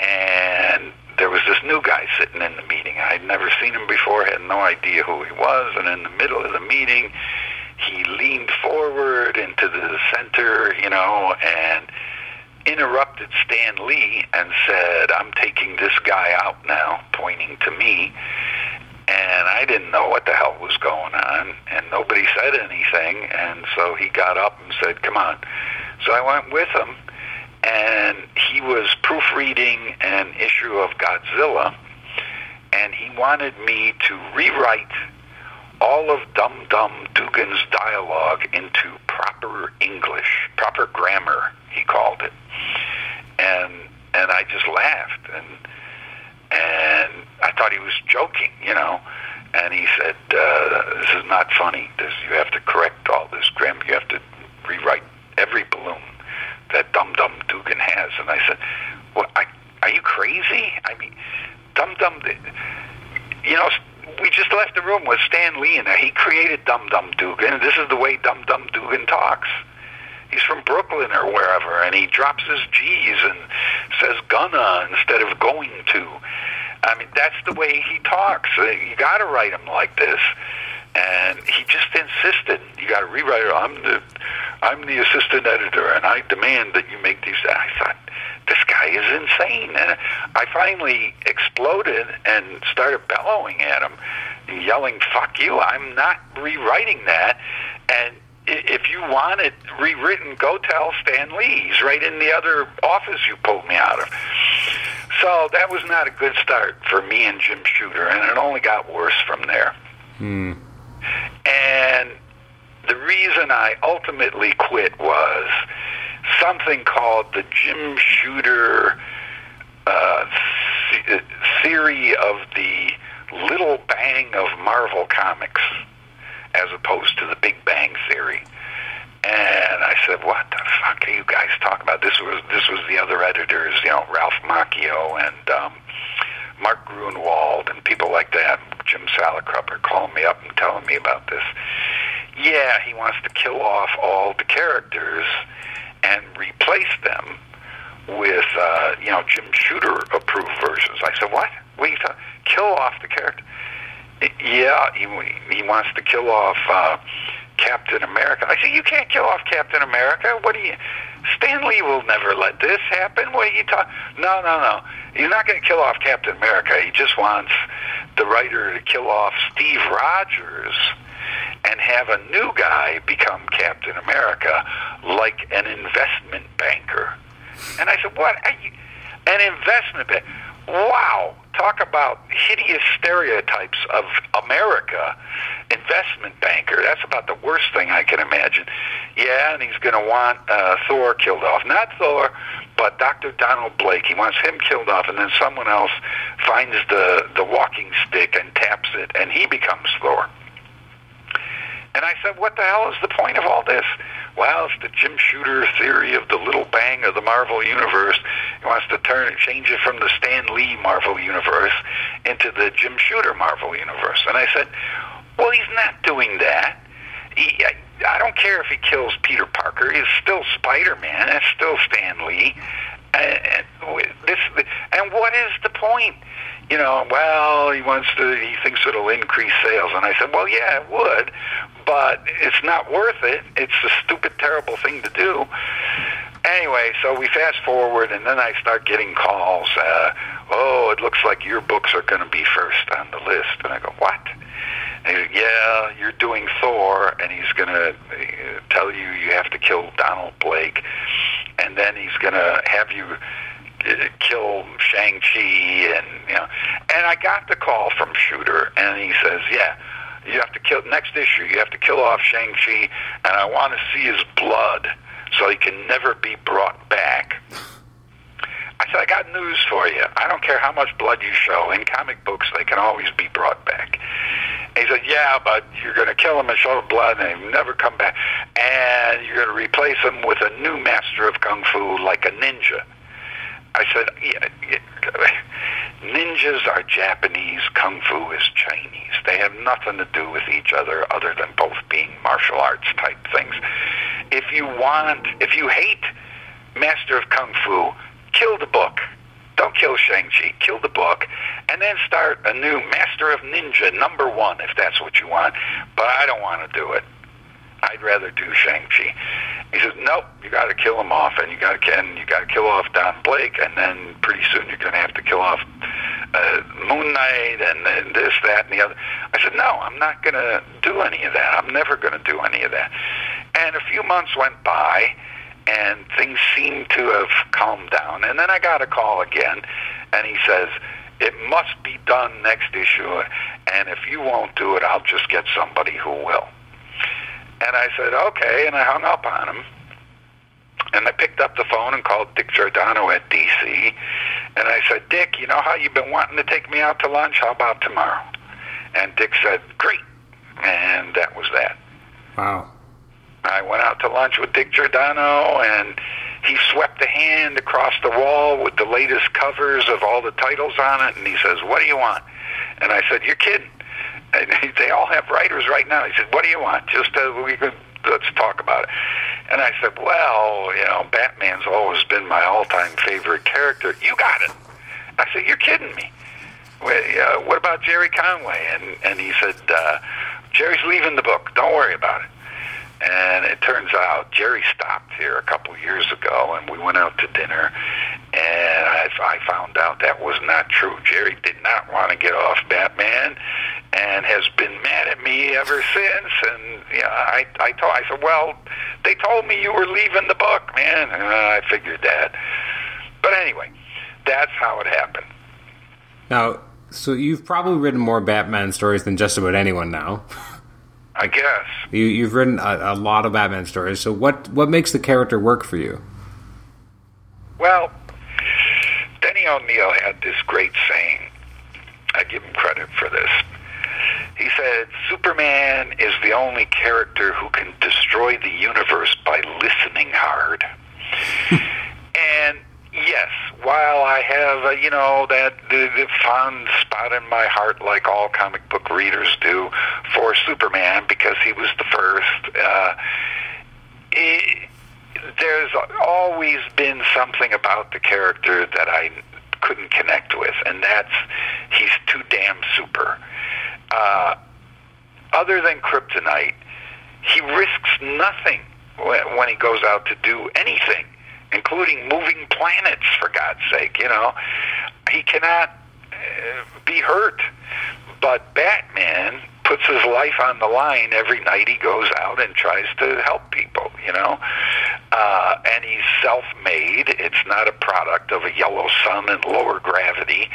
Speaker 2: and there was this new guy sitting in the meeting. I had never seen him before, had no idea who he was, and in the middle of the meeting, he leaned forward into the center, you know, and interrupted Stan Lee and said, I'm taking this guy out now, pointing to me. And I didn't know what the hell was going on, and nobody said anything, and so he got up and said, Come on. So I went with him, and he was proofreading an issue of Godzilla, and he wanted me to rewrite all of Dum Dum Dugan's dialogue into proper English, proper grammar, he called it and and I just laughed and and I thought he was joking, you know. And he said, uh, "This is not funny. This you have to correct all this, Grim. You have to rewrite every balloon that Dum Dum Dugan has." And I said, "What? I, are you crazy? I mean, Dum Dum, you know." we just left the room with Stan Lee in there. He created Dum Dum Dugan. This is the way Dum Dum Dugan talks. He's from Brooklyn or wherever, and he drops his G's and says "gonna" instead of "going to." I mean, that's the way he talks. Uh, You got to write him like this. And he just insisted, you got to rewrite it. I'm the, I'm the assistant editor, and I demand that you make these. I thought, this guy is insane. And I finally exploded and started bellowing at him, yelling, "Fuck you! I'm not rewriting that." And if you want it rewritten, go tell Stan Lee. He's right in the other office you pulled me out of. So that was not a good start for me and Jim Shooter, and it only got worse from there. And the reason I ultimately quit was something called the Jim Shooter uh, th- theory of the Little Bang of Marvel Comics, as opposed to the Big Bang Theory. And I said, "What the fuck are you guys talking about?" This was this was the other editors, you know, Ralph Macchio and um, Mark Gruenwald and people like that. Jim Salicrup are calling me up and telling me about this. Yeah, he wants to kill off all the characters and replace them with, uh, you know, Jim Shooter approved versions. I said, what? What are you talking? Kill off the character? Yeah, he he wants to kill off uh, Captain America. I said, you can't kill off Captain America. What do you? Stan Lee will never let this happen. What are you talking? No, no, no. He's not going to kill off Captain America. He just wants the writer to kill off Steve Rogers and have a new guy become Captain America, like an investment banker. And I said, what? Are you, an investment bank? Wow. Talk about hideous stereotypes of America. Investment banker. That's about the worst thing I can imagine. Yeah, and he's going to want uh, Thor killed off. Not Thor, but Dr. Donald Blake. He wants him killed off, and then someone else finds the, the walking stick and taps it, and he becomes Thor. And I said, what the hell is the point of all this? Well, it's the Jim Shooter theory of the little bang of the Marvel Universe. He wants to turn and change it from the Stan Lee Marvel Universe into the Jim Shooter Marvel Universe. And I said, well, he's not doing that. He, I, I don't care if he kills Peter Parker. He's still Spider-Man. That's still Stan Lee. And, this, and what is the point? You know, well, he wants to. He thinks it'll increase sales, and I said, well, yeah, it would, but it's not worth it. It's a stupid, terrible thing to do. Anyway, so we fast forward, and then I start getting calls. Uh, oh, it looks like your books are going to be first on the list, and I go, what? And he goes, yeah, you're doing Thor, and he's going to tell you you have to kill Donald Blake, and then he's going to have you uh, kill Shang Chi, and you know. And I got the call from Shooter, and he says, yeah. You have to kill next issue. You have to kill off Shang Chi, and I want to see his blood, so he can never be brought back. I said, I got news for you. I don't care how much blood you show. In comic books, they can always be brought back. And he said, Yeah, but you're going to kill him and show the blood, and he'll never come back. And you're going to replace him with a new master of kung fu, like a ninja. I said, yeah, yeah, [laughs] ninjas are Japanese, kung fu is Chinese. They have nothing to do with each other other than both being martial arts type things. If you want, if you hate Master of Kung Fu, kill the book. Don't kill Shang-Chi. Kill the book. And then start a new Master of Ninja number one, if that's what you want. But I don't want to do it. I'd rather do Shang-Chi. He says, nope, you got to kill him off, and you got to and kill off Don Blake, and then pretty soon you're going to have to kill off uh, Moon Knight, and then this, that, and the other. I said, no, I'm not going to do any of that. I'm never going to do any of that. And a few months went by, and things seemed to have calmed down. And then I got a call again, and he says, it must be done next issue, and if you won't do it, I'll just get somebody who will. And I said, okay, and I hung up on him. And I picked up the phone and called Dick Giordano at DC. And I said, Dick, you know how you've been wanting to take me out to lunch? How about tomorrow? And Dick said, great. And that was that.
Speaker 1: Wow.
Speaker 2: I went out to lunch with Dick Giordano, and he swept a hand across the wall with the latest covers of all the titles on it, and he says, what do you want? And I said, you're kidding. And they all have writers right now. He said, "What do you want? Just uh, we could let's talk about it." And I said, "Well, you know, Batman's always been my all-time favorite character. You got it." I said, "You're kidding me." Well, uh, what about Gerry Conway? And and he said, uh, "Gerry's leaving the book. Don't worry about it." And it turns out Gerry stopped here a couple years ago, and we went out to dinner. And I, I found out that was not true. Gerry did not want to get off Batman, and has been mad at me ever since. And yeah, I I told I said, well, they told me you were leaving the book, man. And I figured that. But anyway, that's how it happened.
Speaker 1: Now, so you've probably written more Batman stories than just about anyone now. [laughs]
Speaker 2: I guess.
Speaker 1: You, you've written a, a lot of Batman stories. So what what makes the character work for you?
Speaker 2: Well, Denny O'Neil had this great saying. I give him credit for this. He said, Superman is the only character who can destroy the universe by listening hard. [laughs] and yes, while I have, uh, you know, that the, the fond spot in my heart, like all comic book readers do, for Superman because he was the first, uh, it, there's always been something about the character that I couldn't connect with, and that's he's too damn super. Uh, other than kryptonite, he risks nothing when, when he goes out to do anything including moving planets, for God's sake. You know, he cannot uh, be hurt. But Batman puts his life on the line every night he goes out and tries to help people, you know. Uh, and he's self-made. It's not a product of a yellow sun and lower gravity.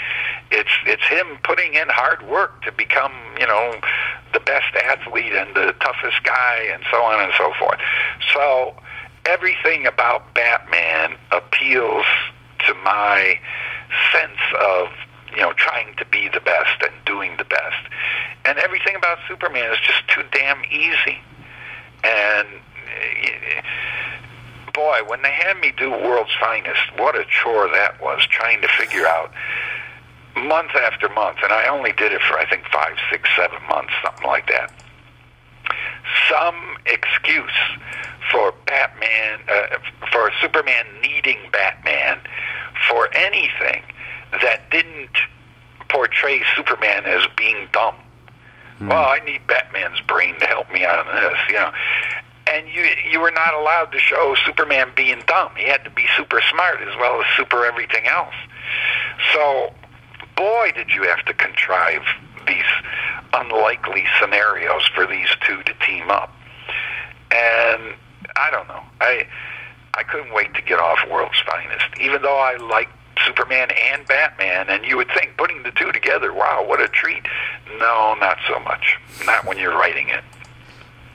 Speaker 2: It's it's him putting in hard work to become, you know, the best athlete and the toughest guy and so on and so forth. So everything about Batman appeals to my sense of you know trying to be the best and doing the best, and everything about Superman is just too damn easy. And eh, boy, when they had me do World's Finest, what a chore that was trying to figure out month after month, and I only did it for I think five, six, seven months, something like that. Some excuse for Batman, uh, for Superman needing Batman for anything that didn't portray Superman as being dumb. Hmm. Well, I need Batman's brain to help me out on this, you know. And you you were not allowed to show Superman being dumb. He had to be super smart as well as super everything else. So, boy, did you have to contrive these unlikely scenarios for these two to team up. And I don't know. I I couldn't wait to get off World's Finest, even though I like Superman and Batman, and you would think putting the two together, wow, what a treat. No, not so much. Not when you're writing it.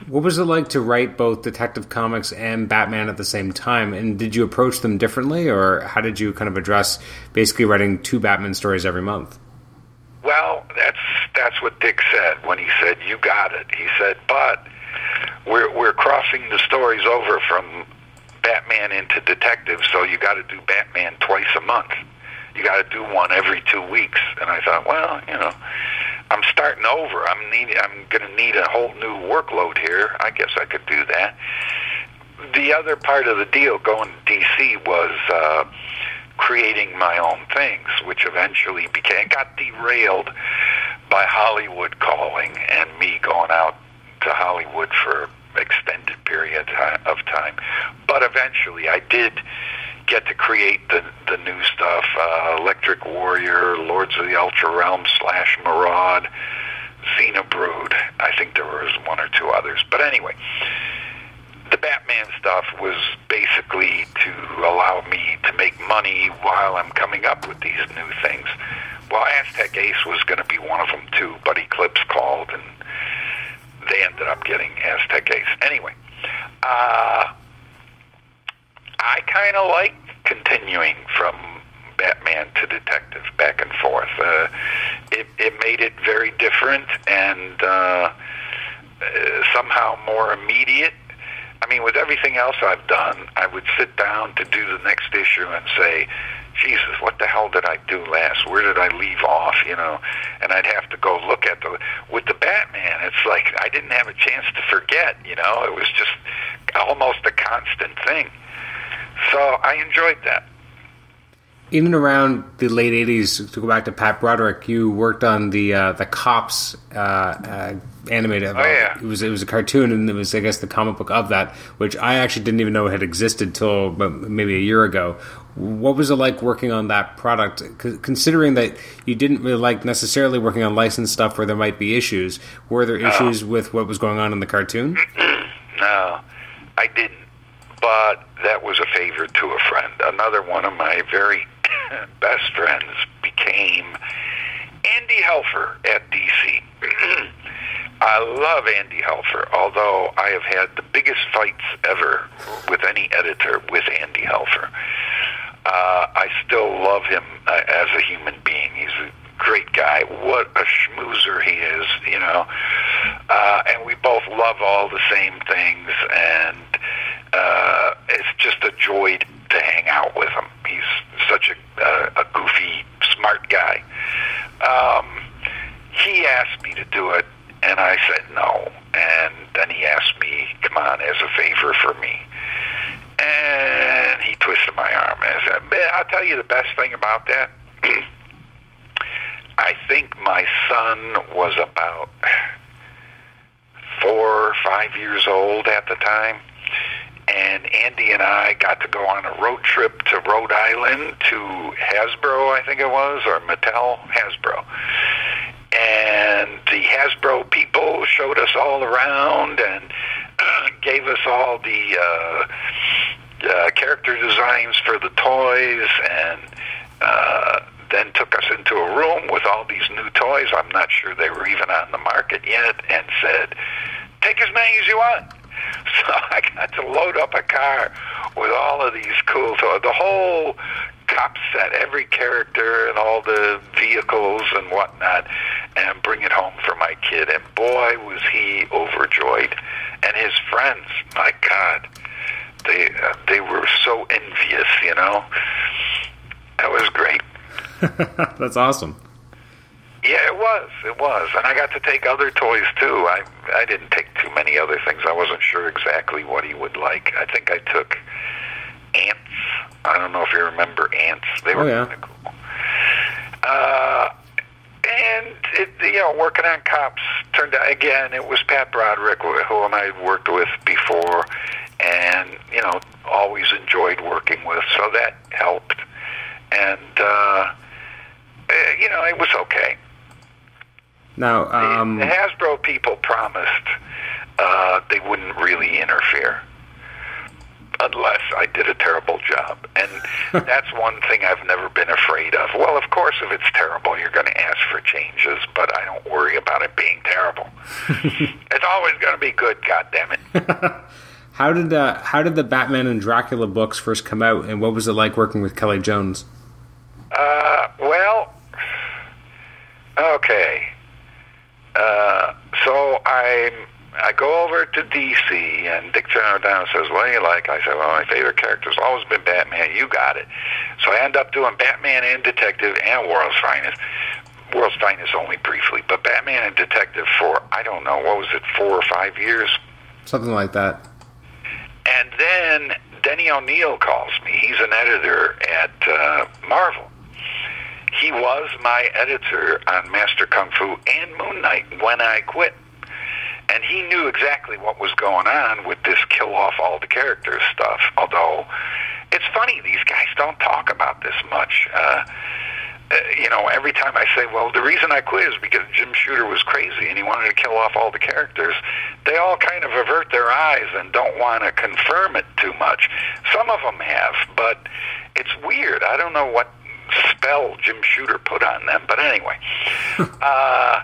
Speaker 1: What was it like to write both Detective Comics and Batman at the same time? And did you approach them differently, or how did you kind of address basically writing two Batman stories every month?
Speaker 2: Well, that's that's what Dick said when he said, "You got it." He said, "But we're we're crossing the stories over from Batman into Detective, so you got to do Batman twice a month. You got to do one every two weeks." And I thought, well, you know, I'm starting over. I'm need I'm going to need a whole new workload here. I guess I could do that. The other part of the deal going to DC was. Uh, creating my own things, which eventually became got derailed by Hollywood calling and me going out to Hollywood for extended period of time. But eventually, I did get to create the the new stuff: uh, Electric Warrior, Lords of the Ultra Realm slash Maraud, Xenobrood. I think there was one or two others, but anyway the Batman stuff was basically to allow me to make money while I'm coming up with these new things. Well, Aztec Ace was going to be one of them too, but Eclipse called and they ended up getting Aztec Ace. Anyway, uh, I kind of like continuing from Batman to Detective back and forth. Uh, it, it made it very different and uh, uh, somehow more immediate I mean, with everything else I've done, I would sit down to do the next issue and say, Jesus, what the hell did I do last? Where did I leave off? You know, and I'd have to go look at the with the Batman. It's like I didn't have a chance to forget. You know, it was just almost a constant thing. So I enjoyed that.
Speaker 1: In and around the late '80s, to go back to Pat Broderick, you worked on the uh, the Cops uh, uh, animated.
Speaker 2: Oh, yeah.
Speaker 1: It was it was a cartoon, and it was I guess the comic book of that, which I actually didn't even know had existed till maybe a year ago. What was it like working on that product? C- considering that you didn't really like necessarily working on licensed stuff where there might be issues, were there issues with what was going on in the cartoon?
Speaker 2: no, I didn't. But that was a favor to a friend. Another one of my very [laughs] best friends became Andy Helfer at DC. [clears throat] I love Andy Helfer, although I have had the biggest fights ever with any editor with Andy Helfer. Uh, I still love him uh, as a human being. He's a great guy. What a schmoozer he is, you know. Uh, and we both love all the same things, and uh, it's just a joy to hang out with him. He's such a, uh, a goofy, smart guy. Um, he asked me to do it, and I said no. And then he asked me, come on, as a favor for me. And he twisted my arm. And I said, I'll tell you the best thing about that. [clears throat] I think my son was about four or five years old at the time. And Andy and I got to go on a road trip to Rhode Island to Hasbro, I think it was, or Mattel, Hasbro. And the Hasbro people showed us all around and [clears throat] gave us all the uh, uh, character designs for the toys and uh, then took us into a room with all these new toys. I'm not sure they were even on the market yet, and said, "Take as many as you want." [laughs] So I got to load up a car with all of these cool toys. The whole cop set, every character and all the vehicles and whatnot, and bring it home for my kid. And boy, was he overjoyed. And his friends, my God, they uh, they were so envious. You know, that was great. [laughs]
Speaker 1: That's awesome.
Speaker 2: Yeah, it was. It was, and I got to take other toys too. I I didn't take too many other things. I wasn't sure exactly what he would like. I think I took ants. I don't know if you remember ants. They were
Speaker 1: oh, yeah.
Speaker 2: kind of cool. Uh, and it, you know, working on cops turned out again. It was Pat Broderick, who I had worked with before, and you know, always enjoyed working with. So that helped, and uh, eh, you know, it was okay.
Speaker 1: Now, um,
Speaker 2: the, the Hasbro people promised uh, they wouldn't really interfere unless I did a terrible job. And [laughs] that's one thing I've never been afraid of. Well, of course, if it's terrible, you're going to ask for changes, but I don't worry about it being terrible. [laughs] it's always going to be good, God damn it. [laughs]
Speaker 1: how did uh, how did the Batman and Dracula books first come out, and what was it like working with Kelly Jones?
Speaker 2: Uh, well, okay. Uh, so I'm I go over to DC, and Dick Giordano says, "What do you like?" I said, "Well, my favorite character's always been Batman. You got it." So I end up doing Batman and Detective and World's Finest. World's Finest only briefly, but Batman and Detective for I don't know what was it, four or five years,
Speaker 1: something like that.
Speaker 2: And then Denny O'Neil calls me. He's an editor at uh, Marvel. He was my editor on Master Kung Fu and Moon Knight when I quit and he knew exactly what was going on with this kill off all the characters stuff. Although it's funny, these guys don't talk about this much. Uh, uh, you know, every time I say, well, the reason I quit is because Jim Shooter was crazy and he wanted to kill off all the characters, they all kind of avert their eyes and don't want to confirm it too much. Some of them have, but it's weird. I don't know what spell Jim Shooter put on them, but anyway. [laughs] uh,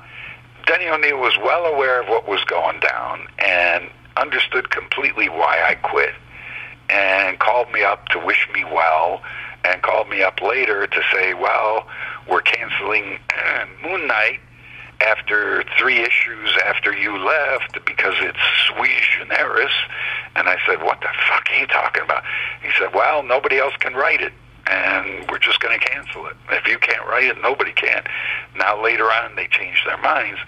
Speaker 2: Denny O'Neil was well aware of what was going down and understood completely why I quit and called me up to wish me well and called me up later to say, well, we're canceling [clears throat] Moon Knight after three issues after you left because it's sui generis. And I said, what the fuck are you talking about? He said, well, nobody else can write it. And we're just going to cancel it. If you can't write it, nobody can. Now later on, they changed their minds,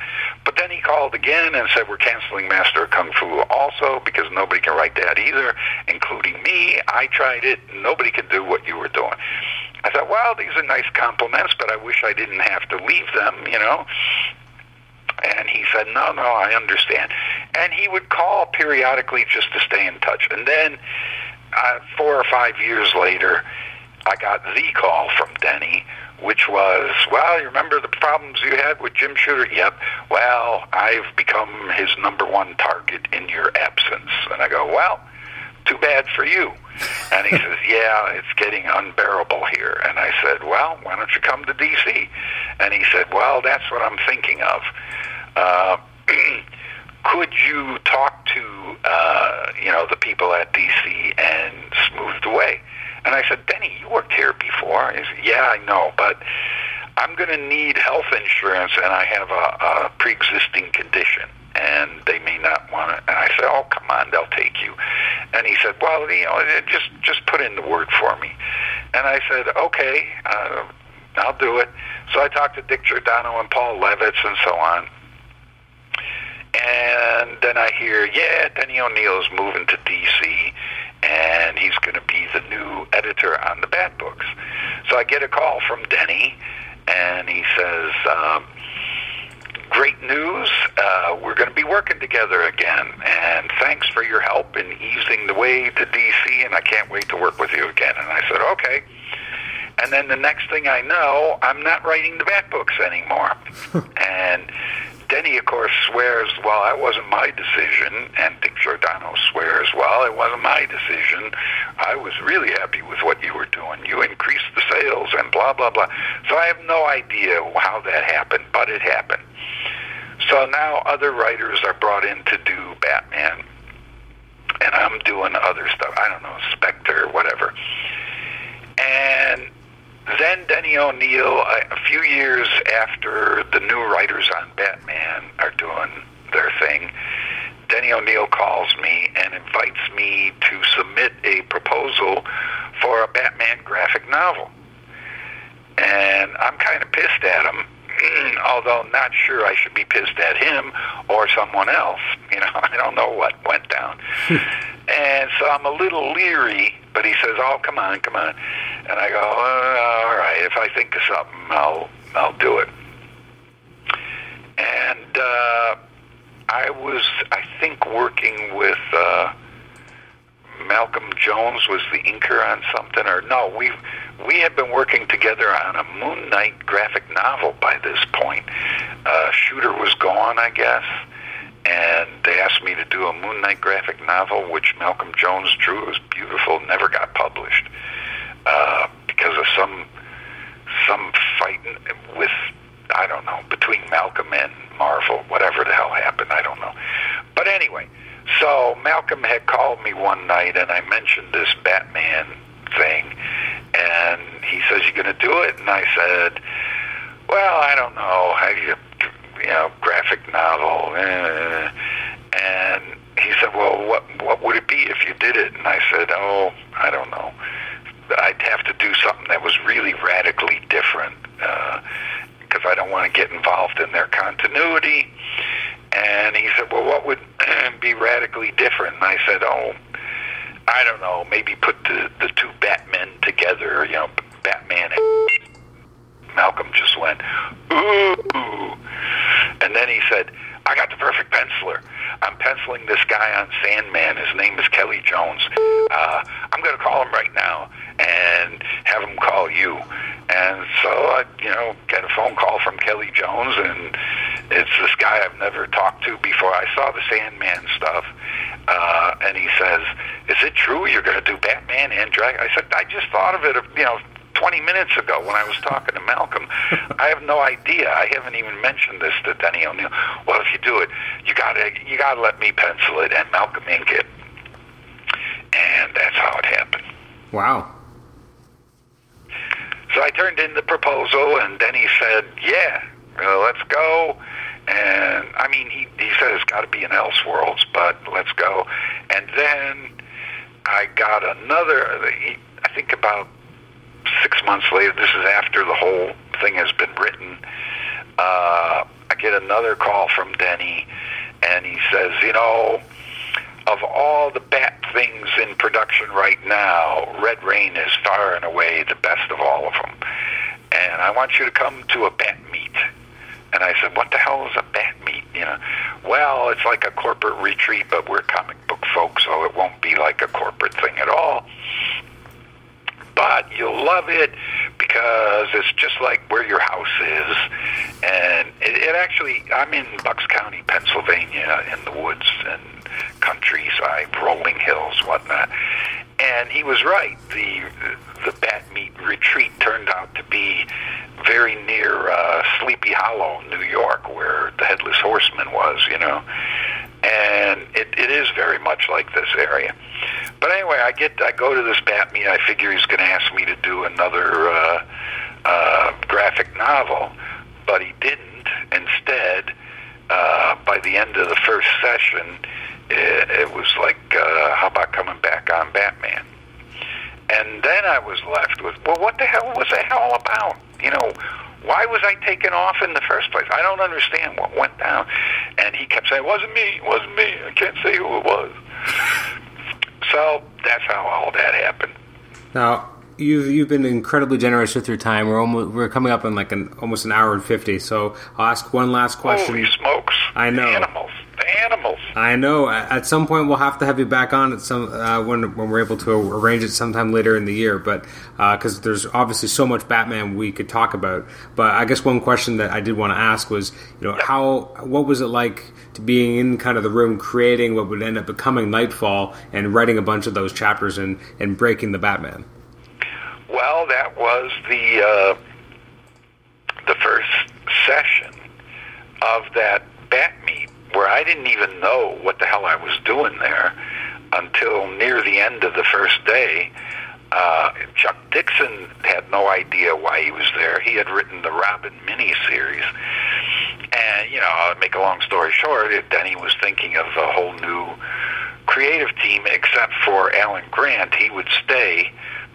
Speaker 2: but then he called again and said we're canceling Master of Kung Fu also because nobody can write that either, including me. I tried it, nobody can do what you were doing. I thought, well, these are nice compliments, but I wish I didn't have to leave them, you know. And he said, no, no, I understand. And he would call periodically just to stay in touch. And then uh, four or five years later, I got the call from Denny, which was, well, you remember the problems you had with Jim Shooter? Yep. Well, I've become his number one target in your absence. And I go, well, too bad for you. And he [laughs] says, yeah, it's getting unbearable here. And I said, well, why don't you come to D.C.? And he said, well, that's what I'm thinking of. Uh, [clears throat] could you talk to, uh, you know, the people at D.C. and smooth the way? And I said, Denny, you worked here before. He said, yeah, I know, but I'm going to need health insurance, and I have a, a pre-existing condition, and they may not want it. And I said, oh, come on, they'll take you. And he said, well, you know, just just put in the word for me. And I said, okay, uh, I'll do it. So I talked to Dick Giordano and Paul Levitz and so on. And then I hear, yeah, Denny O'Neil is moving to D.C., and he's going to be the new editor on the Bat Books. So I get a call from Denny, and he says, um, great news. Uh, we're going to be working together again, and thanks for your help in easing the way to D.C., and I can't wait to work with you again. And I said, okay. And then the next thing I know, I'm not writing the Bat Books anymore. [laughs] and Denny, of course, swears, well, that wasn't my decision, and Dick Giordano swears, well, it wasn't my decision. I was really happy with what you were doing. You increased the sales and blah, blah, blah. So I have no idea how that happened, but it happened. So now other writers are brought in to do Batman, and I'm doing other stuff. I don't know, Spectre, whatever. And then Denny O'Neil, a few years after the new writers on Batman are doing their thing, Denny O'Neil calls me and invites me to submit a proposal for a Batman graphic novel. And I'm kind of pissed at him, [clears throat] although not sure I should be pissed at him or someone else. You know, [laughs] I don't know what went down. [laughs] and so I'm a little leery, but he says, "Oh, come on, come on." And I go, uh, "All right, if I think of something, I'll I'll do it." And uh, I was, I think, working with uh, Malcolm Jones was the inker on something, or no, we we had been working together on a Moon Knight graphic novel by this point. Uh, Shooter was gone, I guess, and they asked me to do a Moon Knight graphic novel, which Malcolm Jones drew. It was beautiful, never got published uh, because of some some fight with I don't know between Malcolm and Marvel, whatever the hell happened, I don't know. But anyway, so Malcolm had called me one night, and I mentioned this Batman thing, and he says, "You going to do it?" And I said, "Well, I don't know. How you, you know, graphic novel." Eh. And he said, "Well, what what would it be if you did it?" And I said, "Oh, I don't know. I'd have to do something that was really radically different." Uh, because I don't want to get involved in their continuity. And he said, well, what would [clears throat] be radically different? And I said, oh, I don't know, maybe put the, the two Batmen together, you know, Batman and Malcolm just went, ooh. And then he said, I got the perfect penciler. I'm penciling this guy on Sandman. His name is Kelly Jones. Uh, I'm going to call him right now and have him call you. And so I, you know, get a phone call from Kelly Jones, and it's this guy I've never talked to before. I saw the Sandman stuff, uh, and he says, "Is it true you're going to do Batman and Dracula?" I said, "I just thought of it, you know, 20 minutes ago when I was talking to Malcolm. [laughs] I have no idea. I haven't even mentioned this to Denny O'Neil. Well, if you do it, you got to you got to let me pencil it and Malcolm ink it. And that's how it happened.
Speaker 1: Wow.
Speaker 2: So I turned in the proposal, and he said, "Yeah, uh, let's go." And I mean, he he said it's got to be in Elseworlds, but let's go. And then I got another. I think about months later, this is after the whole thing has been written. Uh, I get another call from Denny, and he says, you know, of all the Bat things in production right now, Red Rain is far and away the best of all of them. And I want you to come to a Bat meet. And I said, what the hell is a Bat meet? You know, well, it's like a corporate retreat, but we're comic book folks, so it won't be like a corporate thing at all. But you'll love it because it's just like where your house is. And it, it actually, I'm in Bucks County, Pennsylvania, in the woods and countryside, rolling hills, whatnot. And he was right. The the bat meet retreat turned out to be very near uh, Sleepy Hollow, New York, where the Headless Horseman was. You know, and it, it is very much like this area. But anyway, I get I go to this bat meet. I figure he's going to ask me to do another uh, uh, graphic novel, but he didn't. Instead, uh, by the end of the first session, it, it was like, uh, how about coming back on Batman? And then I was left with, well, what the hell was that all about? You know, why was I taken off in the first place? I don't understand what went down. And he kept saying, it wasn't me, it wasn't me. I can't say who it was. so that's how all that happened.
Speaker 1: Now, you've you've been incredibly generous with your time. We're almost we're coming up in like an almost an hour and fifty. So I'll ask one last question.
Speaker 2: Holy smokes!
Speaker 1: I know
Speaker 2: animals. The animals.
Speaker 1: I know. At some point, we'll have to have you back on at some uh, when when we're able to arrange it sometime later in the year. But because uh, there's obviously so much Batman we could talk about. But I guess one question that I did want to ask was, you know, how what was it like to being in kind of the room creating what would end up becoming Knightfall and writing a bunch of those chapters and and breaking the Batman.
Speaker 2: Well, that was the uh, the first session of that bat meet where I didn't even know what the hell I was doing there until near the end of the first day. Uh, Chuck Dixon had no idea why he was there. He had written the Robin miniseries. And, you know, I'll make a long story short, it, then he was thinking of a whole new creative team except for Alan Grant. He would stay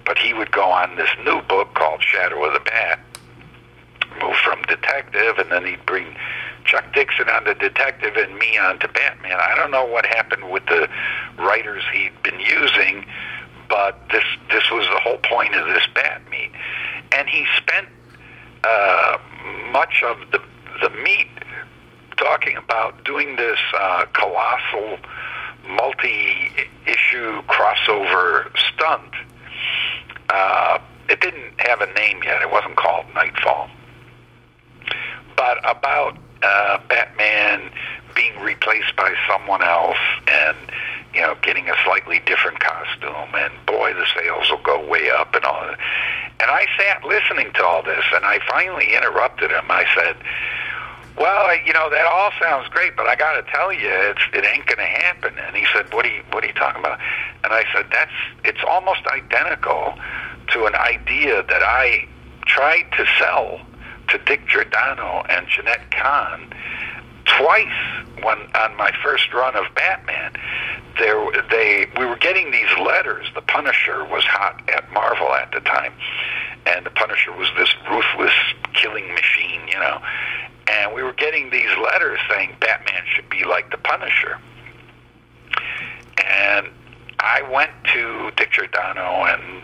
Speaker 2: but he would go on this new book called Shadow of the Bat, move from detective, and then he'd bring Chuck Dixon on the detective and me on to Batman. I don't know what happened with the writers he'd been using, but this this was the whole point of this Bat meet, and he spent uh, much of the the meet talking about doing this uh, colossal multi-issue crossover stunt uh, it didn't have a name yet. It wasn't called Knightfall. But about uh, Batman being replaced by someone else and, you know, getting a slightly different costume, and boy, the sales will go way up and all. And I sat listening to all this, and I finally interrupted him. I said, well, you know that all sounds great, but I got to tell you, it's it ain't going to happen. And he said, "What are you What are you talking about?" And I said, "That's it's almost identical to an idea that I tried to sell to Dick Giordano and Jenette Kahn twice when on my first run of Batman. There, they we were getting these letters. The Punisher was hot at Marvel at the time, and the Punisher was this ruthless killing machine, you know." and we were getting these letters saying Batman should be like the Punisher. And I went to Dick Giordano and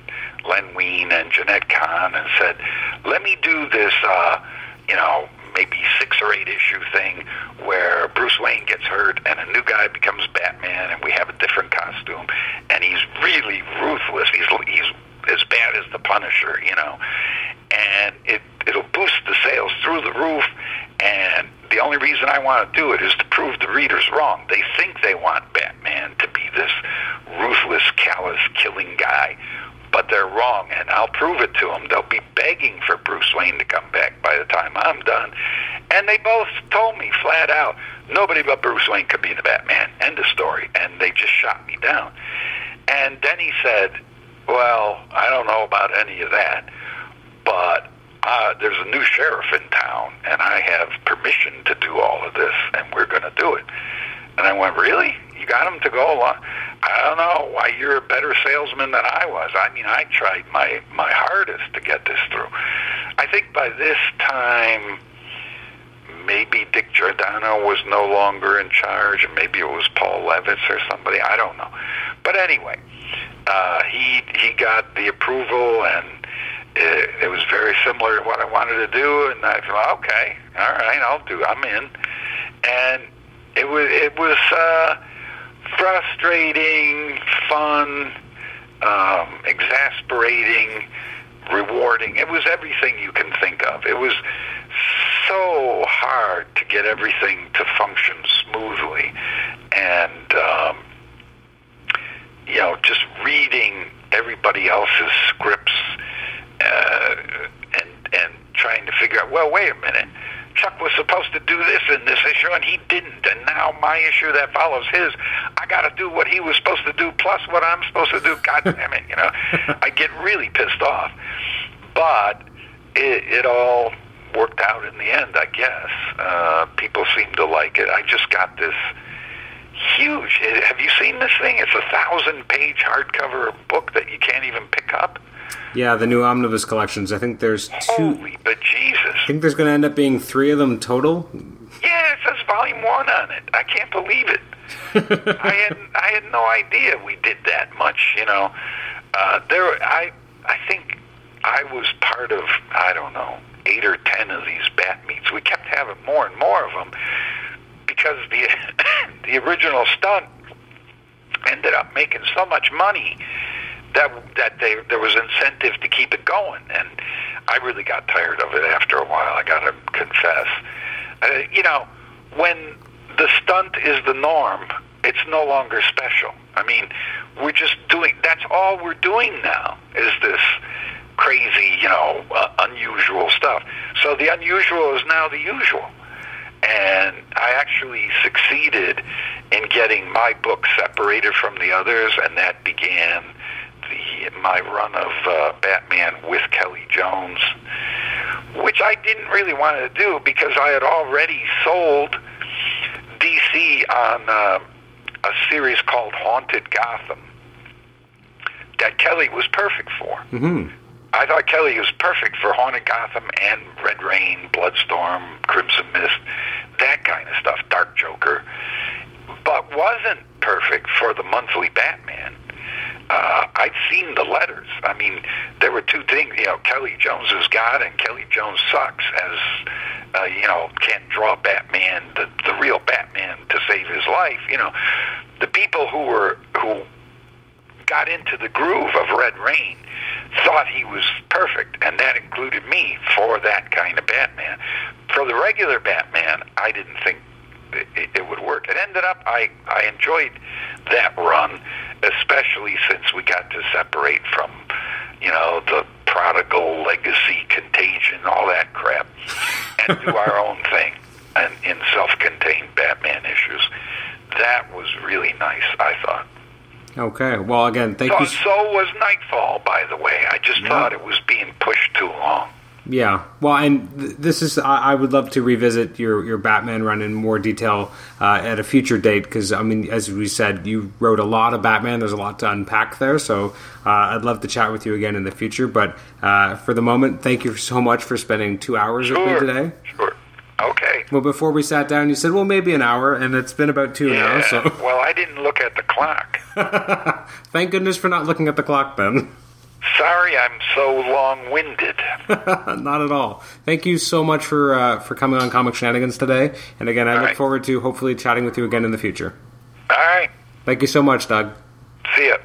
Speaker 2: Len Wein and Jenette Kahn and said, let me do this, uh, you know, maybe six or eight issue thing where Bruce Wayne gets hurt and a new guy becomes Batman and we have a different costume and he's really ruthless. He's he's as bad as the Punisher, you know, and it it'll boost the sales through the roof. And the only reason I want to do it is to prove the readers wrong. They think they want Batman to be this ruthless, callous, killing guy, but they're wrong, and I'll prove it to them. They'll be begging for Bruce Wayne to come back by the time I'm done. And they both told me flat out, nobody but Bruce Wayne could be the Batman. End of story. And they just shot me down. And then he said, well, I don't know about any of that, but uh, there's a new sheriff in town, and I have permission to do all of this, and we're going to do it. And I went, really? You got him to go along? I don't know why you're a better salesman than I was. I mean, I tried my my hardest to get this through. I think by this time, maybe Dick Giordano was no longer in charge, and maybe it was Paul Levitz or somebody. I don't know. But anyway, uh, he he got the approval, and it, it was very similar to what I wanted to do. And I thought, okay, all right, I'll do. I'm in. And it was it was uh, frustrating, fun, um, exasperating, rewarding. It was everything you can think of. It was so hard to get everything to function smoothly, and um, you know, just reading everybody else's scripts uh, and and trying to figure out. Well, wait a minute. Chuck was supposed to do this in this issue, and he didn't. And now my issue that follows his, I got to do what he was supposed to do plus what I'm supposed to do. God damn it! You know, [laughs] I get really pissed off. But it, it all worked out in the end, I guess. Uh, people seem to like it. I just got this huge. Have you seen this thing? It's a thousand-page hardcover book that you can't even pick up.
Speaker 1: Yeah, the new omnibus collections. I think there's two.
Speaker 2: Holy Jesus!
Speaker 1: I think there's going to end up being three of them total.
Speaker 2: Yeah, it says volume one on it. I can't believe it. [laughs] I had I had no idea we did that much. You know, uh, there. I I think I was part of I don't know eight or ten of these bat meets. We kept having more and more of them because the [coughs] the original stunt ended up making so much money that that they, there was incentive to keep it going, and I really got tired of it after a while. I got to confess, uh, you know, when the stunt is the norm, it's no longer special. I mean, we're just doing. That's all we're doing now. Is this crazy, you know, uh, unusual stuff? So the unusual is now the usual and I actually succeeded in getting my book separated from the others, and that began the my run of uh, Batman with Kelly Jones, which I didn't really want to do because I had already sold DC on uh, a series called Haunted Gotham that Kelly was perfect for.
Speaker 1: Mm-hmm.
Speaker 2: I thought Kelly was perfect for Haunted Gotham and Red Rain, Bloodstorm, Crimson Mist, that kind of stuff, Dark Joker, but wasn't perfect for the monthly Batman. Uh, I'd seen the letters. I mean, there were two things. You know, Kelly Jones is God, and Kelly Jones sucks. As uh, you know, can't draw Batman, the the real Batman, to save his life. You know, the people who were who got into the groove of Red Rain thought he was perfect, and that included me for that kind of Batman. For the regular Batman, I didn't think it, it would work. It ended up I I enjoyed that run, especially since we got to separate from you know the prodigal legacy contagion all that crap and do [laughs] our own thing and in self-contained Batman issues. That was really nice, I thought.
Speaker 1: Okay. Well, again, thank
Speaker 2: So,
Speaker 1: you.
Speaker 2: so was Knightfall, by the way. I just thought it was being pushed too long.
Speaker 1: Yeah. Well, and th- this is I, I would love to revisit your your Batman run in more detail uh, at a future date because I mean, as we said, you wrote a lot of Batman. There's a lot to unpack there, so uh, I'd love to chat with you again in the future. But uh, for the moment, thank you so much for spending two hours with me today.
Speaker 2: Sure. Okay.
Speaker 1: Well, before we sat down, you said, "Well, maybe an hour," and it's been about two now. So, [laughs]
Speaker 2: Well, I didn't look at the clock.
Speaker 1: thank goodness for not looking at the clock. Then,
Speaker 2: Sorry, I'm so long-winded. [laughs]
Speaker 1: not at all. Thank you so much for uh, for coming on Comic Shenanigans today. And again, I
Speaker 2: All
Speaker 1: look
Speaker 2: right.
Speaker 1: forward to hopefully chatting with you again in the future.
Speaker 2: All right.
Speaker 1: Thank you so much, Doug.
Speaker 2: See ya.